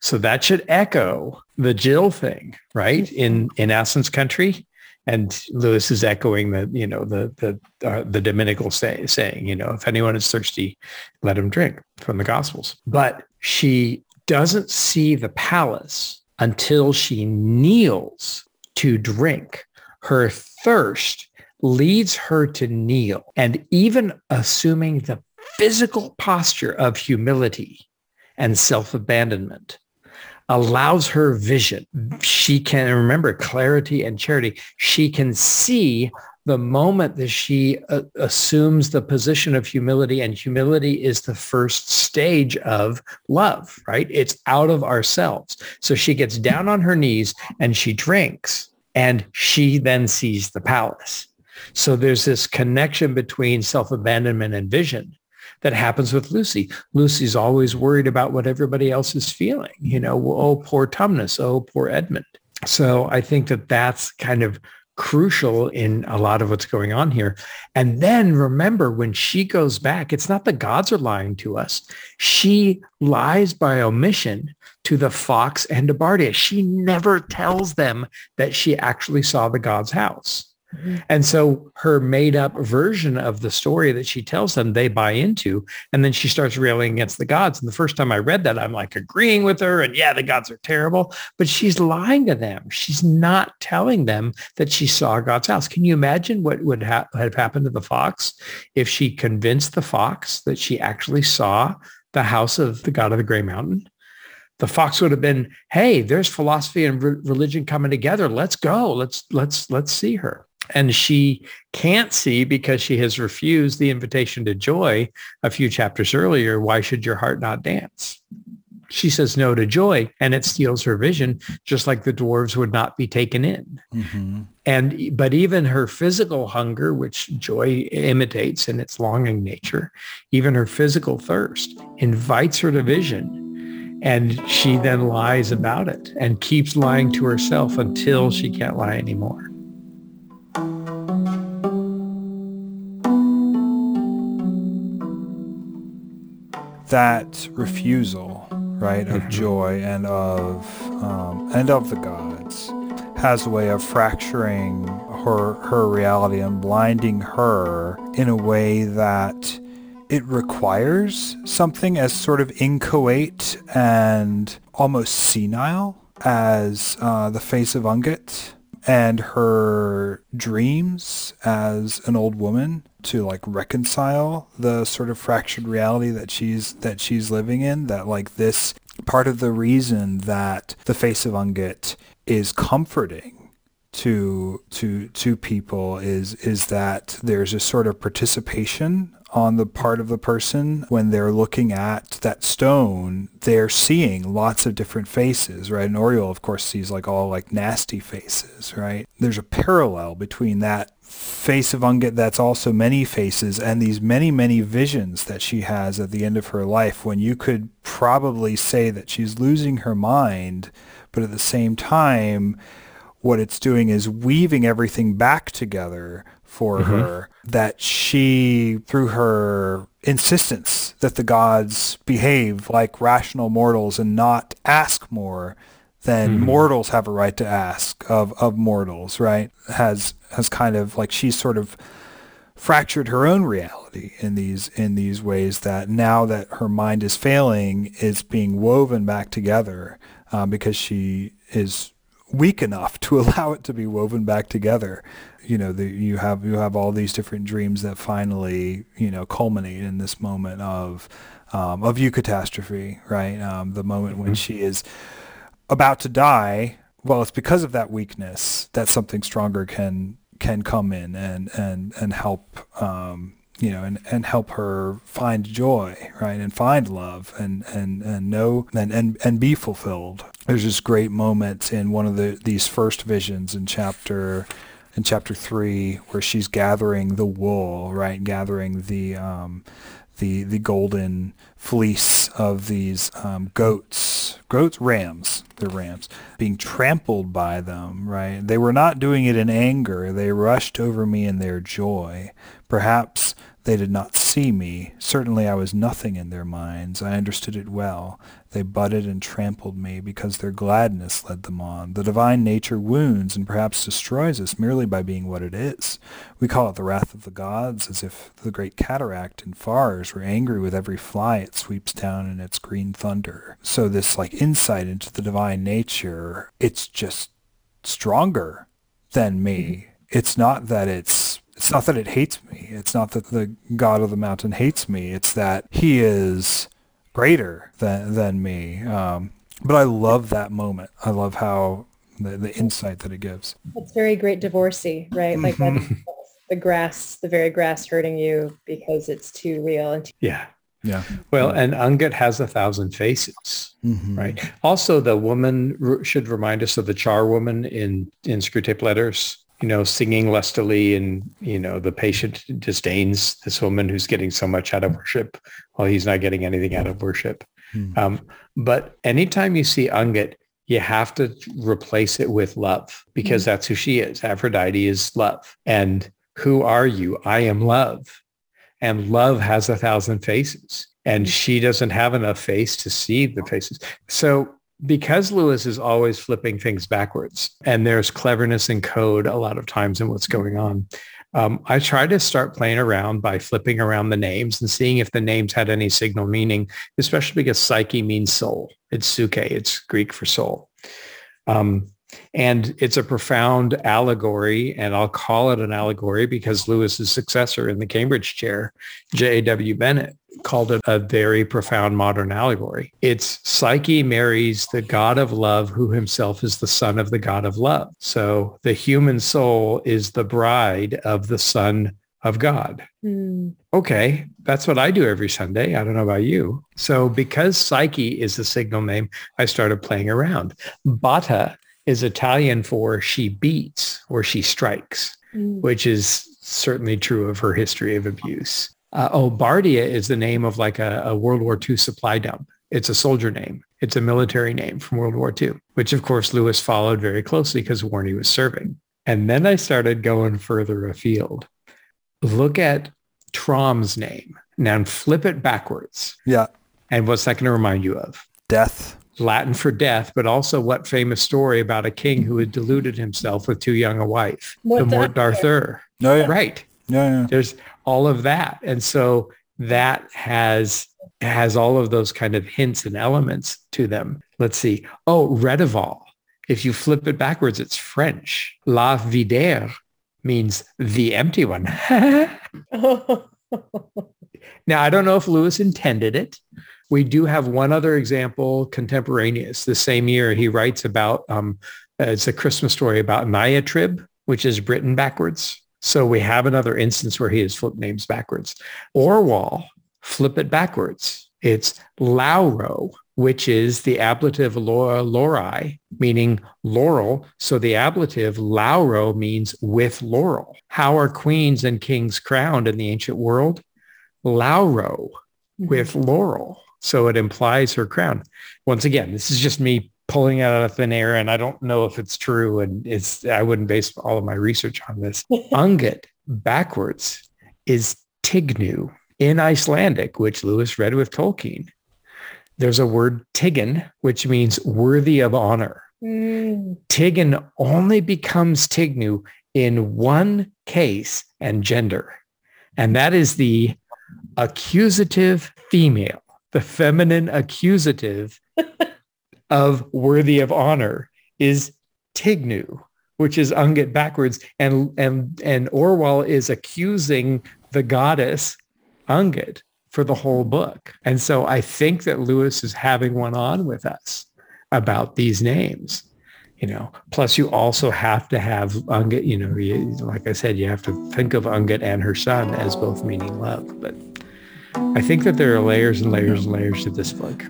So that should echo the Jill thing, right? In in Aslan's country. And Lewis is echoing the, you know, the the uh, the Dominical say, saying, you know, if anyone is thirsty, let him drink from the Gospels. But she doesn't see the palace until she kneels to drink. Her thirst leads her to kneel. And even assuming the physical posture of humility and self-abandonment allows her vision. She can remember clarity and charity. She can see the moment that she uh, assumes the position of humility and humility is the first stage of love, right? It's out of ourselves. So she gets down on her knees and she drinks and she then sees the palace. So there's this connection between self-abandonment and vision that happens with Lucy. Lucy's always worried about what everybody else is feeling. You know, oh, poor Tumnus. Oh, poor Edmund. So I think that that's kind of crucial in a lot of what's going on here. And then remember when she goes back, it's not the gods are lying to us. She lies by omission to the fox and to Bardia. She never tells them that she actually saw the god's house. And so her made up version of the story that she tells them, they buy into. And then she starts railing against the gods. And the first time I read that, I'm like agreeing with her. And yeah, the gods are terrible. But she's lying to them. She's not telling them that she saw God's house. Can you imagine what would ha- have happened to the fox if she convinced the fox that she actually saw the house of the god of the gray mountain? the fox would have been hey there's philosophy and re- religion coming together let's go let's let's let's see her and she can't see because she has refused the invitation to joy a few chapters earlier. Why should your heart not dance? She says no to joy and it steals her vision, just like the dwarves would not be taken in. Mm-hmm. And but even her physical hunger, which joy imitates in its longing nature, even her physical thirst invites her to vision. And she then lies about it and keeps lying to herself until she can't lie anymore. That refusal, right, of mm-hmm. joy and of um, and of the gods has a way of fracturing her her reality and blinding her in a way that it requires something as sort of inchoate and almost senile as uh, the face of Ungit and her dreams as an old woman to like reconcile the sort of fractured reality that she's that she's living in that like this part of the reason that the face of Ungit is comforting to to to people is is that there's a sort of participation on the part of the person when they're looking at that stone, they're seeing lots of different faces, right? And Orual, of course, sees like all like nasty faces, right? There's a parallel between that face of Ungit that's also many faces and these many, many visions that she has at the end of her life when you could probably say that she's losing her mind, but at the same time, what it's doing is weaving everything back together for mm-hmm. her that she, through her insistence that the gods behave like rational mortals and not ask more than mm-hmm. mortals have a right to ask of, of mortals, right? Has has kind of like she's sort of fractured her own reality in these in these ways that now that her mind is failing, it's being woven back together uh, because she is weak enough to allow it to be woven back together. You know the, you have you have all these different dreams that finally you know culminate in this moment of um, of eucatastrophe right? Um, the moment mm-hmm. when she is about to die. Well it's because of that weakness that something stronger can can come in and and and help um, you know and, and help her find joy right and find love and and and know and and, and be fulfilled there's this great moment in one of the these first visions in chapter in chapter three where she's gathering the wool, right? Gathering the um, the the golden fleece of these um, goats, goats, rams, they're rams, being trampled by them, right? They were not doing it in anger. They rushed over me in their joy. Perhaps they did not see me. Certainly I was nothing in their minds. I understood it well. They butted and trampled me because their gladness led them on. The divine nature wounds and perhaps destroys us merely by being what it is. We call it the wrath of the gods, as if the great cataract in Phars were angry with every fly it sweeps down in its green thunder. So this like insight into the divine nature, it's just stronger than me. Mm-hmm. It's not that it's it's not that it hates me. It's not that the God of the mountain hates me. It's that he is greater than than me. Um, but I love that moment. I love how the, the insight that it gives. It's very great divorcee, right? Like the grass, the very grass hurting you because it's too real. And too- yeah. Yeah. Well, and Ungit has a thousand faces, mm-hmm. right? Also, the woman should remind us of the char woman in in Screwtape Letters you know, singing lustily and, you know, the patient disdains this woman who's getting so much out of worship while he's not getting anything out of worship. Mm. Um, but anytime you see Ungit, you have to replace it with love because mm-hmm. that's who she is. Aphrodite is love. And who are you? I am love. And love has a thousand faces. And mm-hmm. she doesn't have enough face to see the faces. So because Lewis is always flipping things backwards and there's cleverness in code a lot of times in what's going on, um, I try to start playing around by flipping around the names and seeing if the names had any signal meaning, especially because psyche means soul. It's suke. It's Greek for soul. Um, and it's a profound allegory, and I'll call it an allegory because Lewis's successor in the Cambridge chair, J.A.W. Bennett, called it a very profound modern allegory. It's Psyche marries the God of love who himself is the son of the God of love. So the human soul is the bride of the son of God. Mm. Okay, that's what I do every Sunday. I don't know about you. So because Psyche is the signal name, I started playing around. Batta is Italian for she beats or she strikes, mm. which is certainly true of her history of abuse. Uh, oh, Bardia is the name of like a, a World War II supply dump. It's a soldier name. It's a military name from World War II, which of course Lewis followed very closely because Warnie was serving. And then I started going further afield. Look at Trom's name. Now flip it backwards. Yeah. And what's that going to remind you of? Death. Latin for death, but also what famous story about a king who had deluded himself with too young a wife? Mort the Mort d'Arthur. Oh, yeah. Right. Yeah, yeah. There's all of that. And so that has has all of those kind of hints and elements to them. Let's see. Oh, Redival. If you flip it backwards, it's French. La videre means the empty one. now, I don't know if Lewis intended it. We do have one other example contemporaneous. The same year, he writes about, um, it's a Christmas story about Niatrib, which is Britain backwards. So we have another instance where he has flipped names backwards. Orual, flip it backwards. It's Lauro, which is the ablative laura lauri, meaning laurel. So the ablative lauro means with laurel. How are queens and kings crowned in the ancient world? Lauro, with mm-hmm. laurel. So it implies her crown. Once again, this is just me pulling it out of thin air and I don't know if it's true and it's I wouldn't base all of my research on this. Ungit backwards is Tignu in Icelandic, which Lewis read with Tolkien. There's a word Tigin, which means worthy of honor. Mm. Only becomes Tignu in one case and gender, and that is the accusative female, the feminine accusative of worthy of honor is Tignu, which is Ungit backwards. And, and, and Orual is accusing the goddess Ungit for the whole book. And so I think that Lewis is having one on with us about these names. You know, plus you also have to have Ungit, you know, like I said, you have to think of Ungit and her son as both meaning love. But I think that there are layers and layers and layers to this book.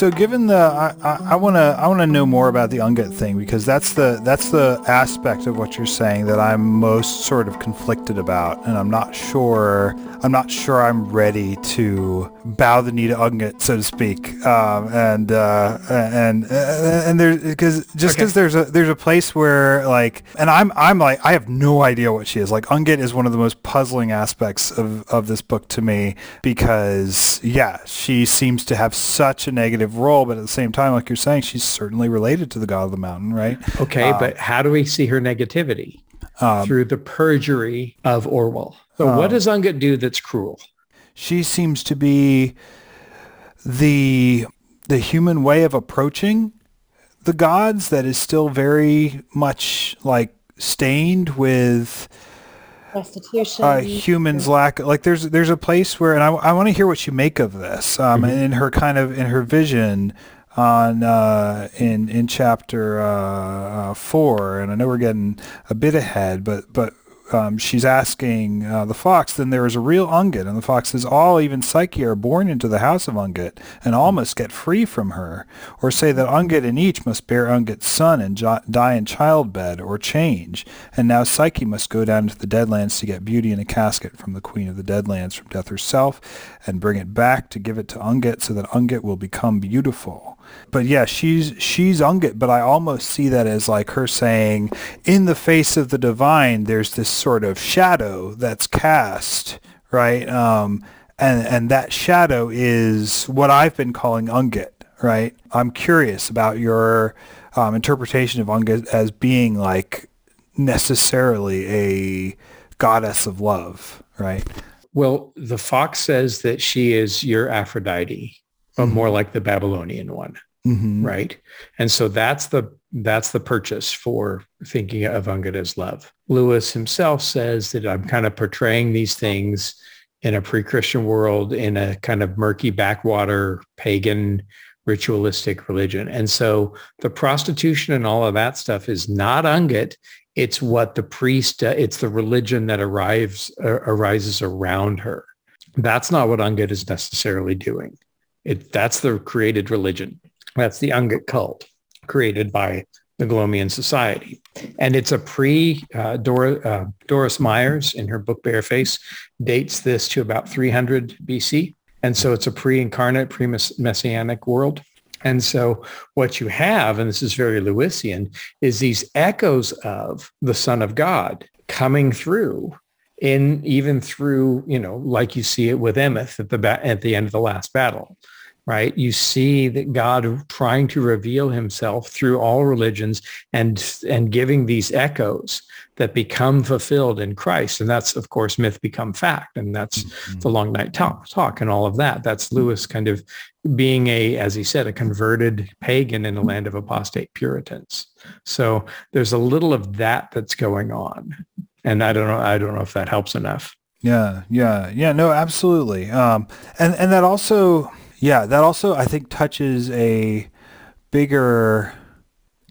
so given the I want to I want to know more about the Ungit thing because that's the that's the aspect of what you're saying that I'm most sort of conflicted about and I'm not sure I'm not sure I'm ready to bow the knee to Ungit so to speak um, and uh, and and there's because just because okay. there's a there's a place where like and I'm I'm like I have no idea what she is like Ungit is one of the most puzzling aspects of of this book to me because yeah she seems to have such a negative role, but at the same time, like you're saying, she's certainly related to the god of the mountain, right? Okay, um, but how do we see her negativity? Um, Through the perjury of Orual. So um, what does Ungit do that's cruel? She seems to be the the human way of approaching the gods that is still very much like stained with prostitution uh, humans lack like there's there's a place where and i, I want to hear what you make of this um mm-hmm. in her kind of in her vision on uh, in in chapter uh, uh, four, and I know we're getting a bit ahead, but but um, she's asking uh, the fox, then there is a real Ungit. And the fox says, all, even Psyche, are born into the house of Ungit, and all must get free from her. Or say that Ungit and each must bear Ungit's son and jo- die in childbed, or change. And now Psyche must go down to the Deadlands to get beauty in a casket from the queen of the Deadlands, from death herself, and bring it back to give it to Ungit, so that Ungit will become beautiful but yeah, she's she's Ungit, but I almost see that as like her saying, in the face of the divine, there's this sort of shadow that's cast, right? Um, and and that shadow is what I've been calling Ungit, right? I'm curious about your um, interpretation of Ungit as being like necessarily a goddess of love, right? Well, the fox says that she is your Aphrodite but mm-hmm. more like the Babylonian one. Mm-hmm. Right. And so that's the that's the purchase for thinking of Ungit as love. Lewis himself says that I'm kind of portraying these things in a pre-Christian world in a kind of murky backwater pagan ritualistic religion. And so the prostitution and all of that stuff is not Ungit. It's what the priest, uh, it's the religion that arrives, uh, arises around her. That's not what Ungit is necessarily doing. It, that's the created religion. That's the Ungit cult created by the Glomian Society. And it's a pre, uh, Dora, uh, Doris Myers in her book Bareface dates this to about 300 BC. And so it's a pre-incarnate, pre-messianic world. And so what you have, and this is very Lewisian, is these echoes of the Son of God coming through in even through, you know, like you see it with Emeth at the ba- at the end of the last battle, right? You see that God trying to reveal himself through all religions and and giving these echoes that become fulfilled in Christ. And that's, of course, myth become fact. And that's mm-hmm. the long night talk, talk and all of that. That's Lewis kind of being a, as he said, a converted pagan in a land of apostate Puritans. So there's a little of that that's going on and I don't know. I don't know if that helps enough. Yeah, yeah, yeah. No, absolutely. Um, and and that also, yeah, that also I think touches a bigger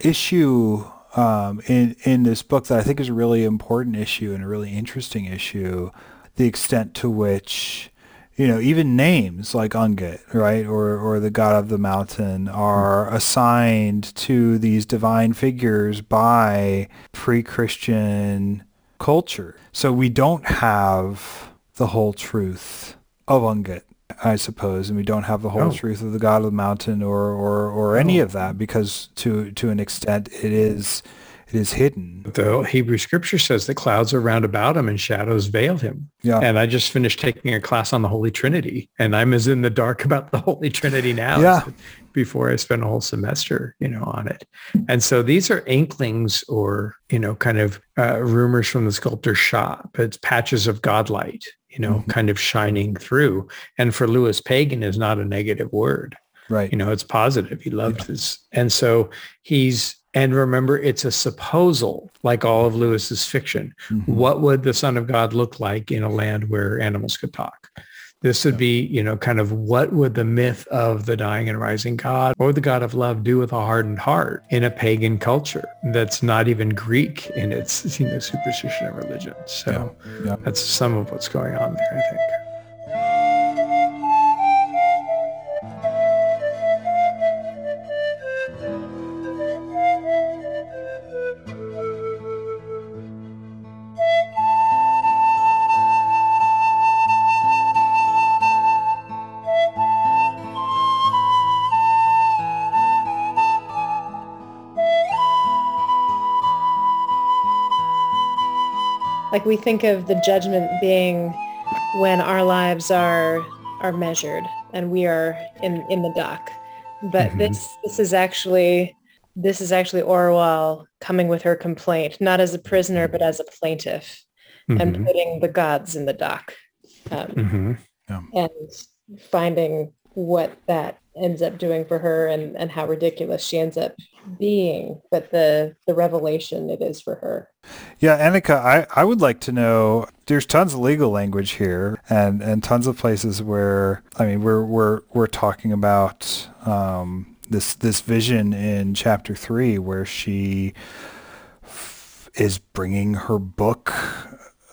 issue um, in in this book that I think is a really important issue and a really interesting issue. The extent to which you know, even names like Ungit, right, or or the god of the mountain are assigned to these divine figures by pre-Christian culture. So we don't have the whole truth of Ungit, I suppose, and we don't have the whole oh. truth of the God of the Mountain or or, or any oh. of that because to to an extent it is it is hidden. The Hebrew scripture says that clouds are round about him and shadows veil him. Yeah. And I just finished taking a class on the Holy Trinity and I'm as in the dark about the Holy Trinity now yeah. before I spent a whole semester, you know, on it. And so these are inklings or, you know, kind of uh, rumors from the sculptor's shop. It's patches of godlight, you know, mm-hmm. kind of shining through. And for Lewis, pagan is not a negative word. Right. You know, it's positive. He loved yeah. this. And so he's and remember, it's a supposal, like all of Lewis's fiction. Mm-hmm. What would the Son of God look like in a land where animals could talk? This would be, you know, kind of what would the myth of the dying and rising God or the God of love do with a hardened heart in a pagan culture that's not even Greek in its, you know, superstition and religion. So yeah. Yeah. that's some of what's going on there, I think. Like we think of the judgment being when our lives are are measured and we are in in the dock. But mm-hmm. this this is actually this is actually Orual coming with her complaint, not as a prisoner, but as a plaintiff, mm-hmm. and putting the gods in the dock, um, mm-hmm. yeah. and finding what that ends up doing for her and, and how ridiculous she ends up being, but the the revelation it is for her. Yeah, Anika, I, I would like to know there's tons of legal language here and, and tons of places where I mean we're we're we're talking about um, this this vision in chapter three where she is bringing her book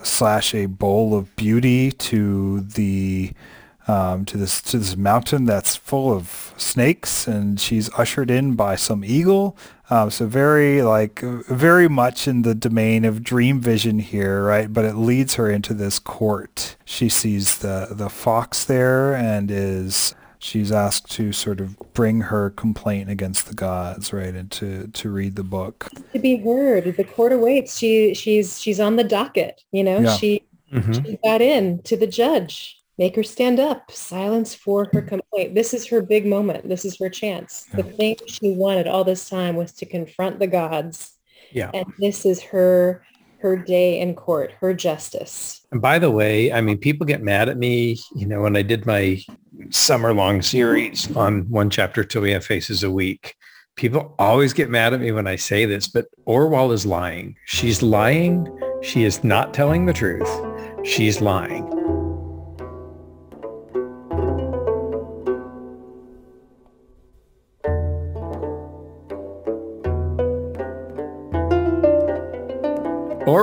slash a bowl of beauty to the um, to this to this mountain that's full of snakes, and she's ushered in by some eagle. Um, so very like very much in the domain of dream vision here, right? But it leads her into this court. She sees the the fox there and is she's asked to sort of bring her complaint against the gods, right, and to to read the book. To be heard, the court awaits. She she's she's on the docket. You know, yeah. she mm-hmm. she got in to the judge make her stand up, silence for her mm. complaint. This is her big moment. This is her chance. The thing she wanted all this time was to confront the gods. Yeah. And this is her her day in court, her justice. And by the way, I mean people get mad at me, you know, when I did my summer long series on one chapter till we have faces a week. People always get mad at me when I say this, but Orual is lying. She's lying. She is not telling the truth. She's lying.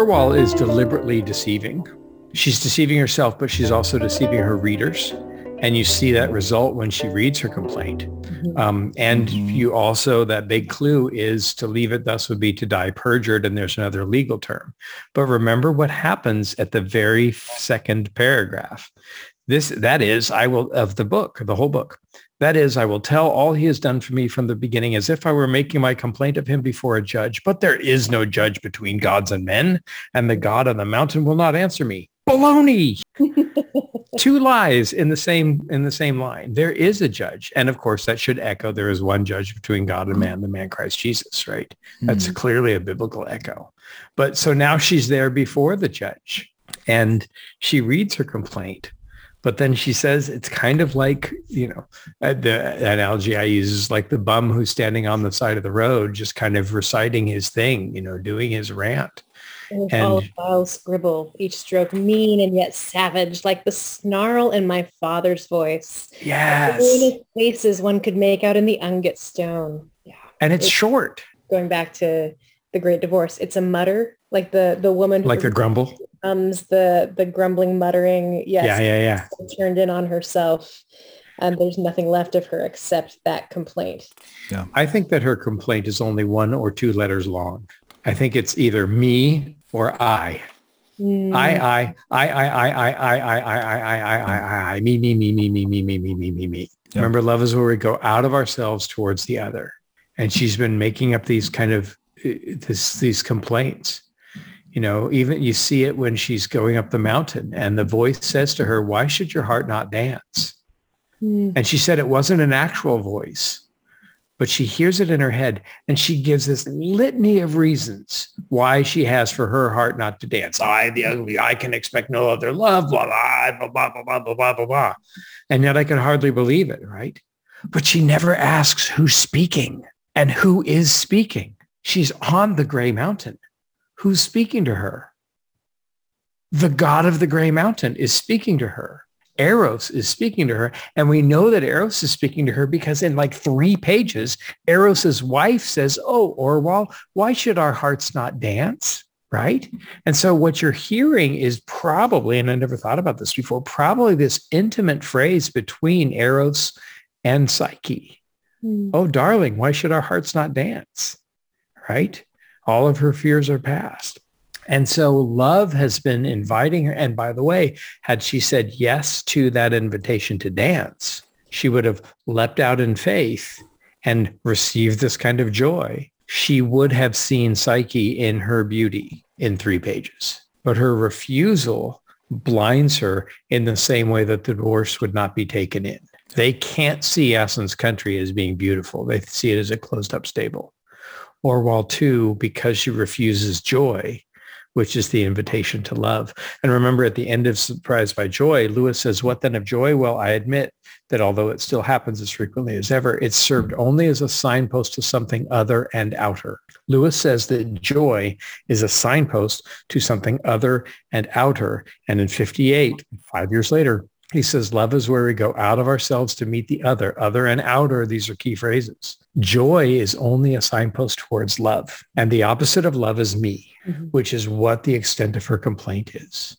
Orual is deliberately deceiving. She's deceiving herself, but she's also deceiving her readers. And you see that result when she reads her complaint. Mm-hmm. Um, and mm-hmm. you also, that big clue is to leave it thus would be to die perjured. And there's another legal term. But remember what happens at the very second paragraph. This, that is, I will, of the book, the whole book. That is, I will tell all he has done for me from the beginning as if I were making my complaint of him before a judge. But there is no judge between gods and men, and the God on the mountain will not answer me. Baloney! Two lies in the same in the same line. There is a judge, and of course that should echo. There is one judge between God and man, the man Christ Jesus. Right? That's mm-hmm. clearly a biblical echo. But so now she's there before the judge, and she reads her complaint but then she says it's kind of like, you know, uh, the analogy I use is like the bum who's standing on the side of the road, just kind of reciting his thing, you know, doing his rant. And, all vile scribble, each stroke mean and yet savage, like the snarl in my father's voice. Yes. The faces one could make out in the Ungit stone. Yeah. And it's, it's short. Going back to the great divorce, it's a mutter, like the the woman like the grumble comes the the grumbling muttering yes yeah yeah yeah turned in on herself and there's nothing left of her except that complaint yeah i think that her complaint is only one or two letters long i think it's either me or i I, I, I, I, I, I, I, I, I, I, I, I, I, me, me, me, me, me, me, me, me, me, me, me. Remember, love is where we go out of ourselves towards the other. And she's been making up these kind of this, these complaints you know, even you see it when she's going up the mountain and the voice says to her, why should your heart not dance? Mm. And she said it wasn't an actual voice, but she hears it in her head and she gives this litany of reasons why she has for her heart not to dance. I, the ugly, I can expect no other love, blah, blah, blah, blah, blah, blah, blah, blah, blah, blah. And yet I can hardly believe it, right? But she never asks who's speaking and who is speaking. She's on the gray mountain who's speaking to her? The God of the gray mountain is speaking to her. Eros is speaking to her. And we know that Eros is speaking to her because in like three pages, Eros's wife says, oh, Orual, why should our hearts not dance? Right. And so what you're hearing is probably, and I never thought about this before, probably this intimate phrase between Eros and Psyche. Mm. Oh, darling, why should our hearts not dance? Right all of her fears are past. And so love has been inviting her. And by the way, had she said yes to that invitation to dance, she would have leapt out in faith and received this kind of joy. She would have seen Psyche in her beauty in three pages. But her refusal blinds her in the same way that the divorce would not be taken in. They can't see Aslan's country as being beautiful. They see it as a closed up stable. Orual two, because she refuses joy, which is the invitation to love. And remember at the end of Surprised by Joy, Lewis says, what then of joy? Well, I admit that although it still happens as frequently as ever, it's served only as a signpost to something other and outer. Lewis says that joy is a signpost to something other and outer. And in 58, five years later, He says, love is where we go out of ourselves to meet the other. Other and outer, these are key phrases. Joy is only a signpost towards love. And the opposite of love is me, mm-hmm. which is what the extent of her complaint is.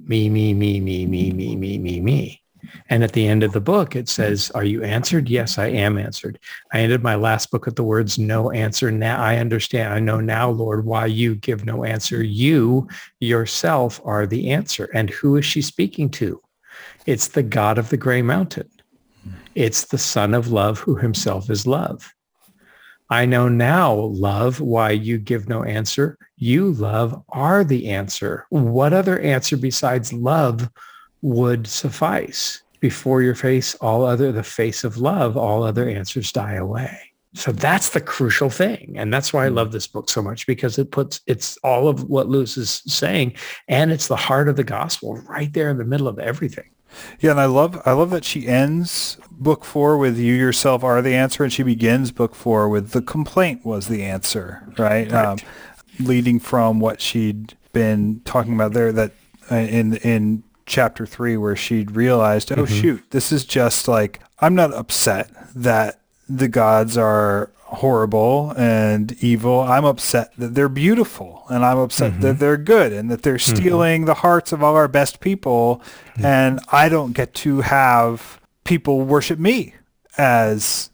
Me, me, me, me, me, me, me, me, me. And at the end of the book, it says, are you answered? Yes, I am answered. I ended my last book with the words, no answer. Now I understand. I know now, Lord, why you give no answer. You yourself are the answer. And who is she speaking to? It's the God of the gray mountain. It's the son of love who himself is love. I know now, love, why you give no answer. You, love, are the answer. What other answer besides love would suffice? Before your face, all other, the face of love, all other answers die away. So that's the crucial thing. And that's why I hmm. love this book so much because it puts, it's all of what Lewis is saying. And it's the heart of the gospel right there in the middle of everything. Yeah, and I love I love that she ends book four with "You yourself are the answer," and she begins book four with "The complaint was the answer," right? right. Um, leading from what she'd been talking about there, that uh, in in chapter three, where she'd realized, oh mm-hmm. shoot, this is just like I'm not upset that the gods are horrible and evil. I'm upset that they're beautiful and I'm upset mm-hmm. that they're good and that they're mm-hmm. stealing mm-hmm. the hearts of all our best people. Mm-hmm. And I don't get to have people worship me as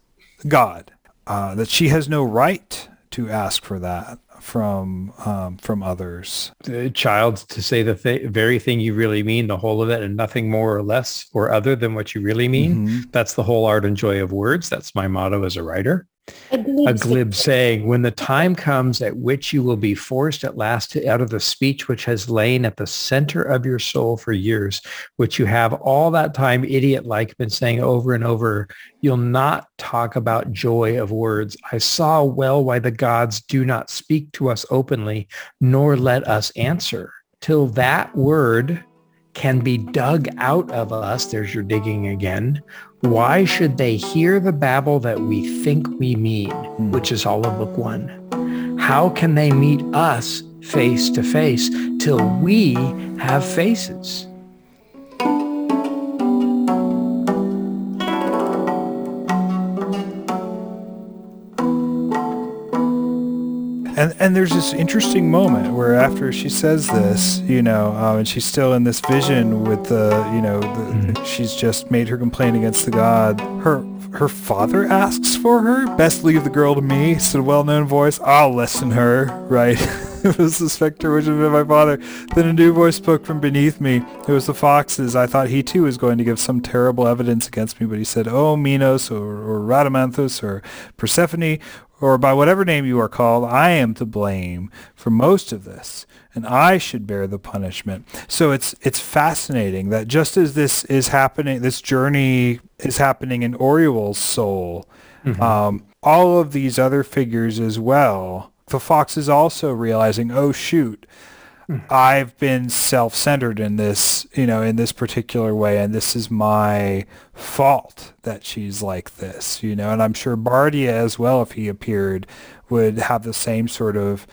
God. Uh, that she has no right to ask for that from um, from others. The child to say the th- very thing you really mean, the whole of it, and nothing more or less or other than what you really mean. Mm-hmm. That's the whole art and joy of words. That's my motto as a writer a glib, a glib saying, when the time comes at which you will be forced at last to, out of the speech which has lain at the center of your soul for years, which you have all that time idiot-like been saying over and over, you'll not talk about joy of words. I saw well why the gods do not speak to us openly, nor let us answer till that word can be dug out of us. There's your digging again why should they hear the babble that we think we mean, hmm. which is all of book one? How can they meet us face to face till we have faces? And and there's this interesting moment where after she says this, you know, um, and she's still in this vision with the, you know, the, mm-hmm. she's just made her complaint against the god. Her her father asks for her. Best leave the girl to me. Said a well-known voice. I'll listen her. Right. it was the specter which had been my father. Then a new voice spoke from beneath me. It was the foxes. I thought he too was going to give some terrible evidence against me, but he said, "Oh, Minos or, or Rhadamanthus or Persephone or by whatever name you are called, I am to blame for most of this, and I should bear the punishment. So it's it's fascinating that just as this is happening, this journey is happening in Orual's soul, mm-hmm. um, all of these other figures as well. The fox is also realizing, oh shoot, I've been self-centered in this, you know, in this particular way, and this is my fault that she's like this, you know. And I'm sure Bardia as well, if he appeared, would have the same sort of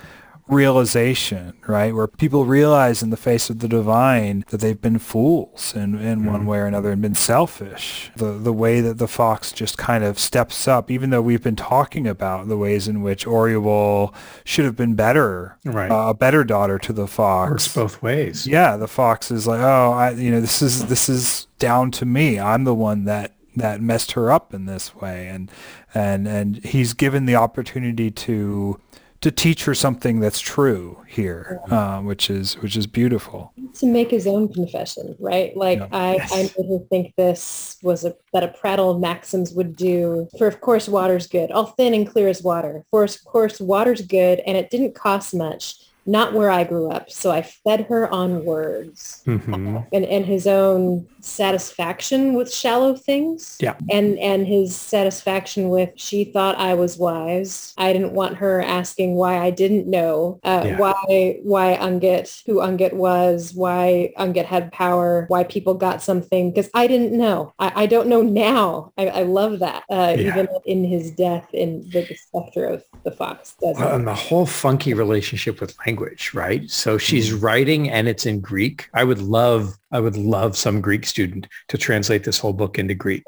realization, right? Where people realize in the face of the divine that they've been fools in, in mm-hmm. one way or another and been selfish. The the way that the fox just kind of steps up, even though we've been talking about the ways in which Orual should have been better, right. Uh, a better daughter to the fox. Works both ways. Yeah, the fox is like, oh, I, you know, this is this is down to me. I'm the one that that messed her up in this way and and and he's given the opportunity to to teach her something that's true here, uh, which is which is beautiful. To make his own confession, right? Like yeah. I, yes. I made him think this was a that a prattle of maxims would do. For of course water's good, all thin and clear as water. For of course water's good, and it didn't cost much not where I grew up. So I fed her on words mm-hmm. and, and his own satisfaction with shallow things. Yeah. And, and his satisfaction with she thought I was wise. I didn't want her asking why I didn't know, uh, yeah. why, why Ungit, who Ungit was, why Ungit had power, why people got something, because I didn't know. I, I don't know now. I, I love that. Uh, yeah. Even in his death in the, the specter of the fox. Well, and the whole funky relationship with language language, right? So she's mm-hmm. writing and it's in Greek. I would love I would love some Greek student to translate this whole book into Greek,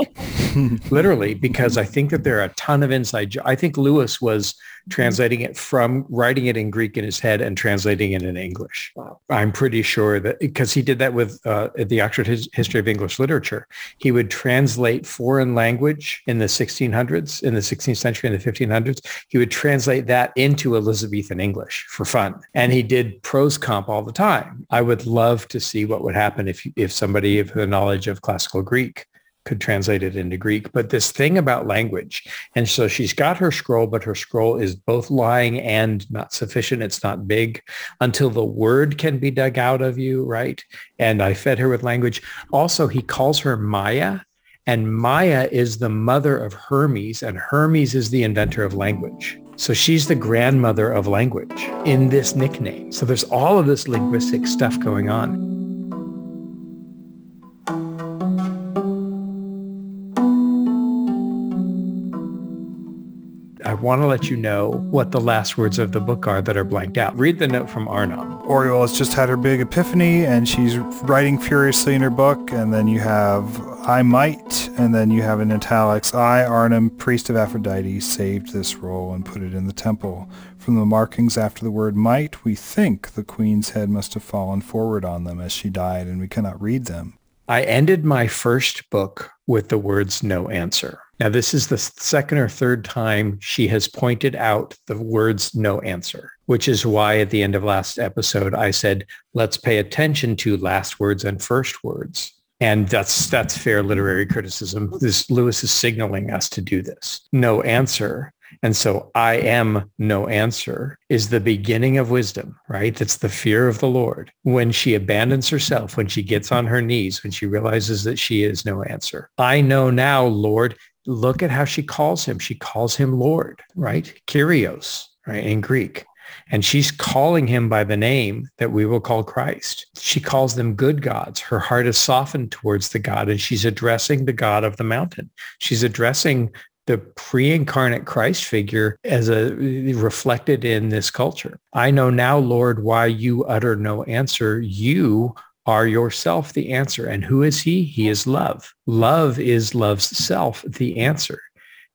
literally, because I think that there are a ton of inside. I think Lewis was translating it from writing it in Greek in his head and translating it in English. Wow. I'm pretty sure that because he did that with uh, the Oxford His- History of English Literature, he would translate foreign language in the 1600s, in the 16th century, in the 1500s. He would translate that into Elizabethan English for fun, and he did prose comp all the time. I would love to see what would happen if if somebody with a knowledge of classical Greek could translate it into Greek. But this thing about language, and so she's got her scroll, but her scroll is both lying and not sufficient. It's not big until the word can be dug out of you, right? And I fed her with language. Also, he calls her Maya. And Maya is the mother of Hermes, and Hermes is the inventor of language. So she's the grandmother of language in this nickname. So there's all of this linguistic stuff going on. Want to let you know what the last words of the book are that are blanked out. Read the note from Arnom. Orual has just had her big epiphany and she's writing furiously in her book. And then you have I might, and then you have in italics, I, Arnom, priest of Aphrodite, saved this roll and put it in the temple. From the markings after the word might, we think the queen's head must have fallen forward on them as she died, and we cannot read them. I ended my first book with the words no answer. Now, this is the second or third time she has pointed out the words no answer, which is why at the end of last episode, I said, let's pay attention to last words and first words. And that's that's fair literary criticism. This Lewis is signaling us to do this. No answer and so I am no answer is the beginning of wisdom, right? It's the fear of the Lord. When she abandons herself, when she gets on her knees, when she realizes that she is no answer. I know now, Lord, look at how she calls him. She calls him Lord, right? Kyrios, right? In Greek. And she's calling him by the name that we will call Christ. She calls them good gods. Her heart is softened towards the God and she's addressing the God of the mountain. She's addressing the pre-incarnate Christ figure as a reflected in this culture. I know now, Lord, why you utter no answer. You are yourself the answer. And who is he? He is love. Love is love's self, the answer.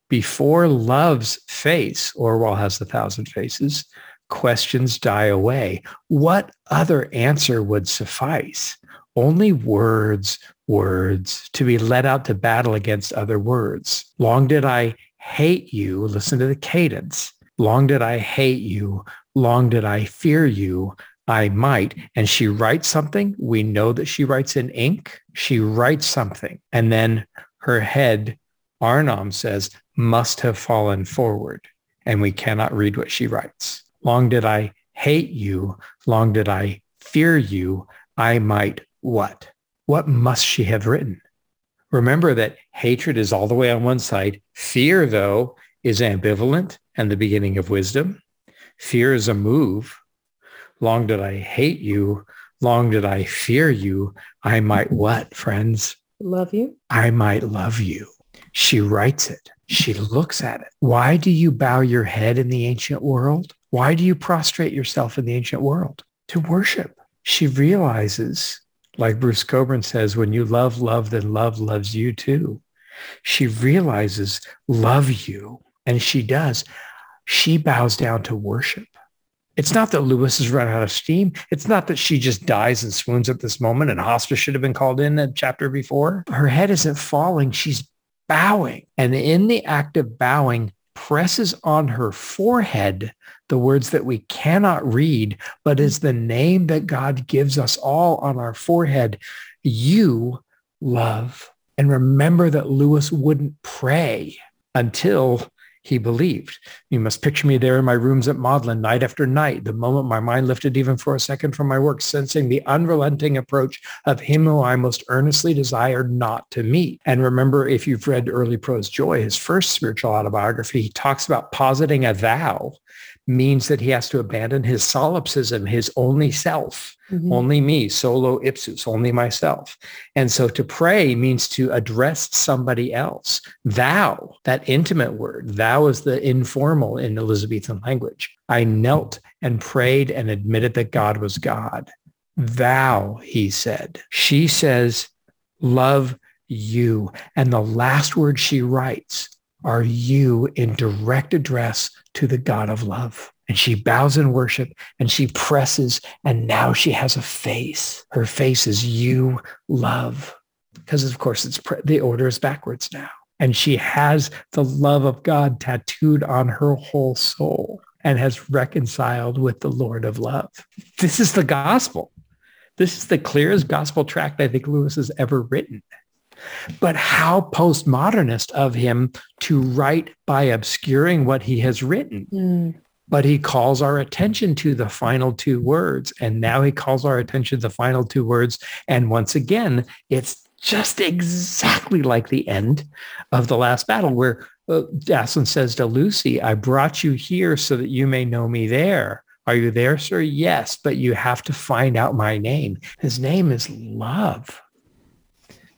Before love's face, Orwell has a thousand faces, questions die away. What other answer would suffice? Only words words to be led out to battle against other words. Long did I hate you. Listen to the cadence. Long did I hate you. Long did I fear you. I might. And she writes something. We know that she writes in ink. She writes something. And then her head, Arnom says, must have fallen forward. And we cannot read what she writes. Long did I hate you. Long did I fear you. I might what? What must she have written? Remember that hatred is all the way on one side. Fear, though, is ambivalent and the beginning of wisdom. Fear is a move. Long did I hate you. Long did I fear you. I might what, friends? Love you. I might love you. She writes it. She looks at it. Why do you bow your head in the ancient world? Why do you prostrate yourself in the ancient world? To worship. She realizes like Bruce Cockburn says, when you love love, then love loves you too. She realizes love you, and she does. She bows down to worship. It's not that Lewis has run out of steam. It's not that she just dies and swoons at this moment and hospice should have been called in a chapter before. Her head isn't falling. She's bowing. And in the act of bowing, presses on her forehead the words that we cannot read, but is mm. the name that God gives us all on our forehead. You love. And remember that Lewis wouldn't pray until he believed. You must picture me there in my rooms at Magdalen night after night, the moment my mind lifted even for a second from my work, sensing the unrelenting approach of him who I most earnestly desired not to meet. And remember, if you've read Early Prose Joy, his first spiritual autobiography, he talks about positing a thou means that he has to abandon his solipsism, his only self, Mhm. only me, solo ipsus, only myself. And so to pray means to address somebody else. Thou, that intimate word, thou is the informal in Elizabethan language. I knelt and prayed and admitted that God was God. Thou, he said. She says, love you. And the last word she writes are you in direct address to the God of love. And she bows in worship and she presses and now she has a face. Her face is you love. Because of course it's pre- the order is backwards now. And she has the love of God tattooed on her whole soul and has reconciled with the Lord of love. This is the gospel. This is the clearest gospel tract I think Lewis has ever written. But how postmodernist of him to write by obscuring what he has written. Mm. But he calls our attention to the final two words. And now he calls our attention to the final two words. And once again, it's just exactly like the end of the last battle where uh, says to Lucy, I brought you here so that you may know me there. Are you there, sir? Yes, but you have to find out my name. His name is love.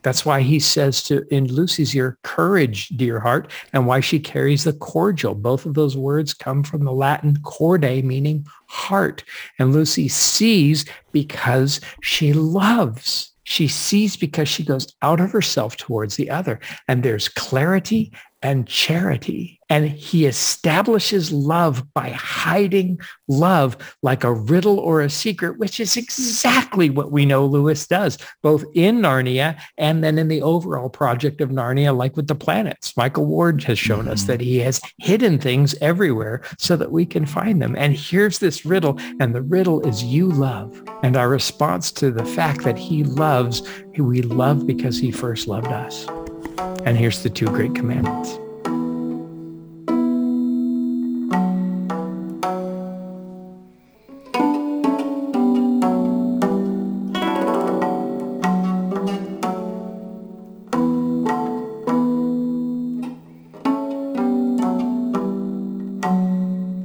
That's why he says to in Lucy's ear, courage, dear heart, and why she carries the cordial. Both of those words come from the Latin corde, meaning heart. And Lucy sees because she loves. She sees because she goes out of herself towards the other. And there's clarity and charity. And he establishes love by hiding love like a riddle or a secret, which is exactly what we know Lewis does, both in Narnia and then in the overall project of Narnia, like with the planets. Michael Ward has shown us Mhm. that he has hidden things everywhere so that we can find them. And here's this riddle, and the riddle is you love. And our response to the fact that he loves, we love because he first loved us. And here's the two great commandments.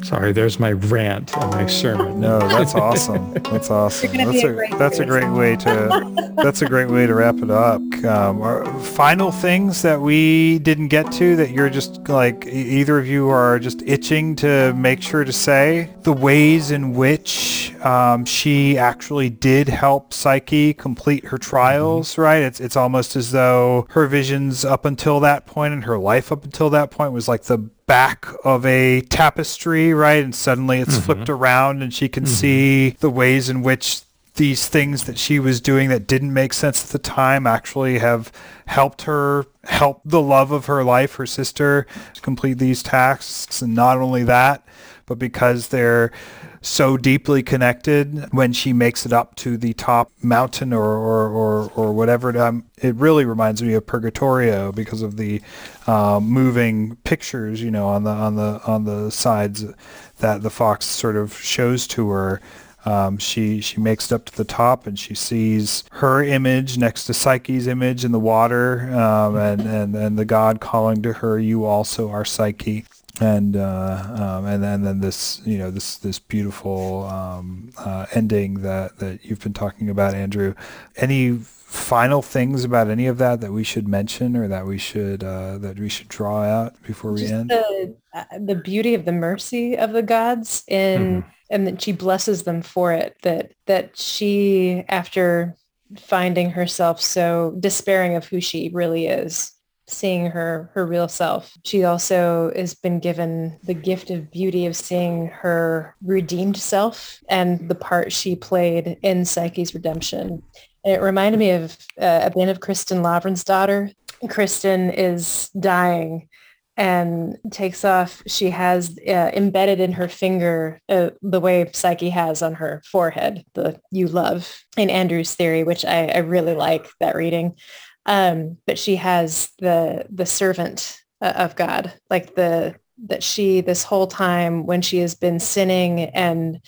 Sorry, there's my rant and my sermon. No, that's awesome. That's awesome. That's a a great that's a great way to that's a great way to wrap it up. Um, our final things that we didn't get to that you're just like either of you are just itching to make sure to say the ways in which um, she actually did help Psyche complete her trials. Right? It's it's almost as though her visions up until that point and her life up until that point was like the back of a tapestry, right? And suddenly it's Mhm. flipped around and she can Mhm. see the ways in which these things that she was doing that didn't make sense at the time actually have helped her help the love of her life, her sister, complete these tasks. And not only that, but because they're so deeply connected when she makes it up to the top mountain or or, or, or whatever. Um, it really reminds me of Purgatorio because of the um, moving pictures you know on the on the on the sides that the fox sort of shows to her. Um, she she makes it up to the top and she sees her image next to Psyche's image in the water um, and, and and the god calling to her you also are Psyche and uh, um, and then, then this you know this this beautiful um, uh, ending that that you've been talking about, Andrew. Any final things about any of that that we should mention or that we should uh, that we should draw out before we Just end? the uh, the beauty of the mercy of the gods in and that she blesses them for it that that she after finding herself so despairing of who she really is seeing her her real self. She also has been given the gift of beauty of seeing her redeemed self and the part she played in psyche's redemption. And it reminded me of uh, a bit of kristen lavren's daughter. Kristin is dying and takes off. She has uh, embedded in her finger uh, the way psyche has on her forehead the you love in andrew's theory which i, I really like that reading um, but she has the the servant uh, of god like the that she this whole time when she has been sinning and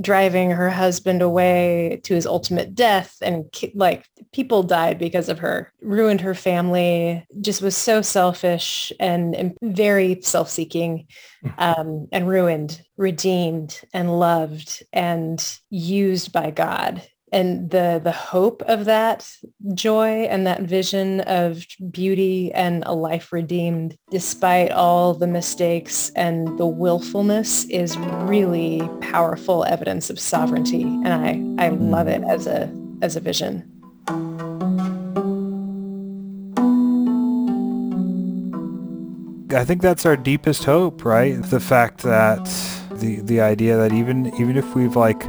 driving her husband away to his ultimate death and like people died because of her ruined her family just was so selfish and, and very self-seeking um, and ruined redeemed and loved and used by god and the the hope of that joy and that vision of beauty and a life redeemed despite all the mistakes and the willfulness is really powerful evidence of sovereignty and i i love it as a as a vision I think that's our deepest hope, right? The fact that the the idea that even even if we've like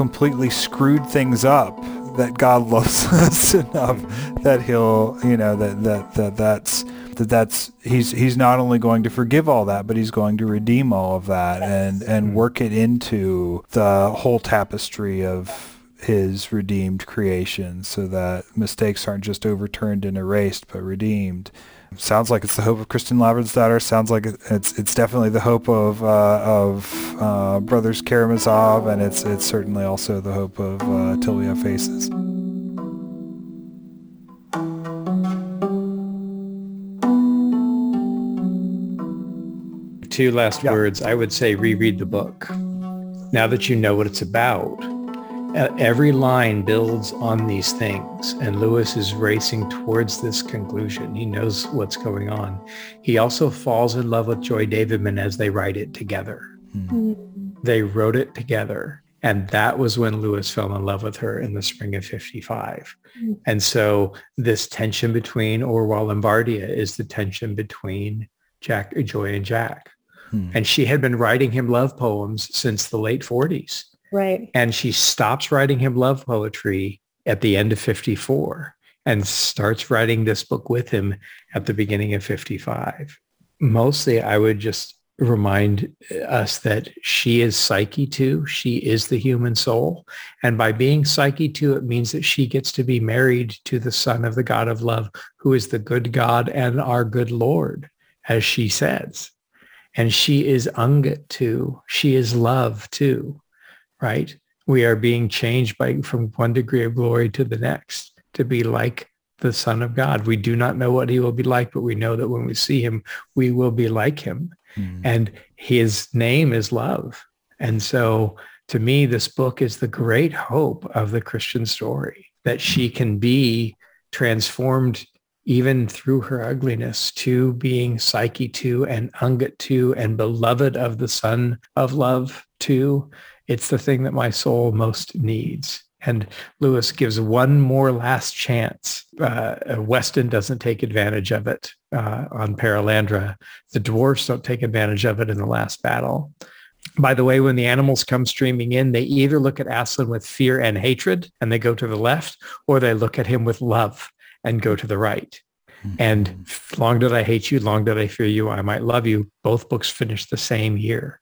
completely screwed things up that God loves us enough that he'll, you know, that, that, that that's, that that's, he's, he's not only going to forgive all that, but he's going to redeem all of that and, and mm-hmm. work it into the whole tapestry of his redeemed creation so that mistakes aren't just overturned and erased, but redeemed. Sounds like it's the hope of Kristin Lavransdatter. Sounds like it's it's definitely the hope of uh, of uh, Brothers Karamazov, and it's it's certainly also the hope of uh, Till We Have Faces. Two last yeah. words. I would say reread the book. Now that you know what it's about, every line builds on these things and lewis is racing towards this conclusion he knows what's going on he also falls in love with joy davidman as they write it together mm-hmm. they wrote it together and that was when lewis fell in love with her in the spring of 55 mm-hmm. and so this tension between Orual and bardia is the tension between jack joy and jack mm-hmm. and she had been writing him love poems since the late 40s Right. And she stops writing him love poetry at the end of 54 and starts writing this book with him at the beginning of 55. Mostly, I would just remind uh, us that she is Psyche too. She is the human soul. And by being Psyche too, it means that she gets to be married to the son of the God of love, who is the good God and our good Lord, as she says. And she is Ungit too. She is love too right? We are being changed by from one degree of glory to the next to be like the Son of God. We do not know what he will be like, but we know that when we see him, we will be like him. Mm. And his name is love. And so to me, this book is the great hope of the Christian story that she can be transformed even through her ugliness to being Psyche to and Ungit to and beloved of the Son of Love to it's the thing that my soul most needs. And Lewis gives one more last chance. Uh, Weston doesn't take advantage of it uh, on Perelandra. The dwarfs don't take advantage of it in the last battle. By the way, when the animals come streaming in, they either look at Aslan with fear and hatred and they go to the left, or they look at him with love and go to the right. Mm-hmm. And long did I hate you, long did I fear you, I might love you. Both books finished the same year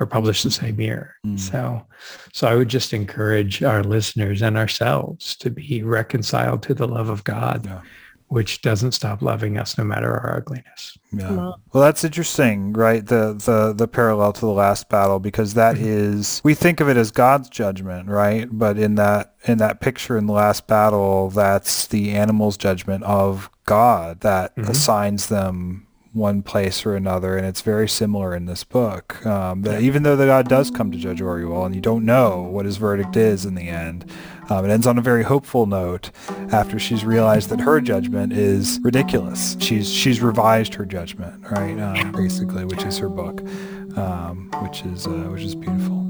or published the same year. Mm. So, so I would just encourage our listeners and ourselves to be reconciled to the love of God, yeah. which doesn't stop loving us no matter our ugliness. Yeah. Well, that's interesting, right? The the the parallel to the last battle because that mm-hmm. is we think of it as God's judgment, right? But in that in that picture in the last battle, that's the animal's judgment of God that mm-hmm. assigns them one place or another, and it's very similar in this book. Um, that even though the God does come to judge Orual, and you don't know what his verdict is in the end, um, it ends on a very hopeful note after she's realized that her judgment is ridiculous. She's she's revised her judgment, right? Um, basically, which is her book, um, which is uh, which is beautiful.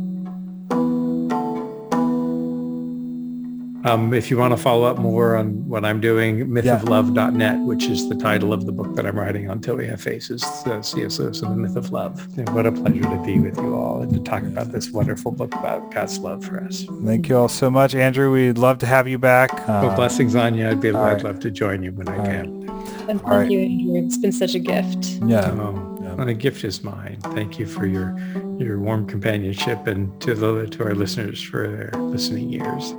Um, if you want to follow up more on what I'm doing, mythoflove.net, which is the title of the book that I'm writing on Till We Have Faces, uh, C.S. Lewis and the Myth of Love. And what a pleasure to be with you all and to talk about this wonderful book about God's love for us. Thank you all so much, Andrew. We'd love to have you back. Uh, well, blessings on you. I'd, be, I'd love to join you when I can. Right. And thank right. you, Andrew. It's been such a gift. Yeah. Oh, yeah. And a gift is mine. Thank you for your your warm companionship and to the to our listeners for their listening ears.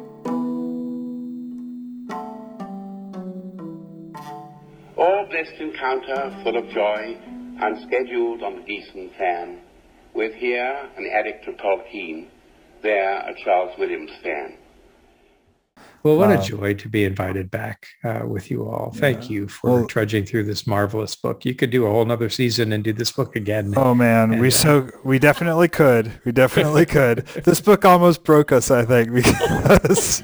Blessed encounter full of joy, unscheduled on the Gießen plan, with here an addict of Tolkien, there a Charles Williams fan. Well, what a joy to be invited back uh, with you all. Thank you for Well- trudging through this marvelous book. You could do a whole nother season and do this book again. Oh man, we uh, so we definitely could. We definitely could. This book almost broke us, I think, because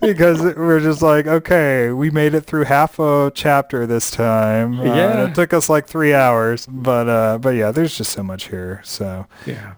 because we're just like, okay, we made it through half a chapter this time. Uh, Yeah. it took us like three hours, but uh, but yeah, there's just so much here. So Yeah.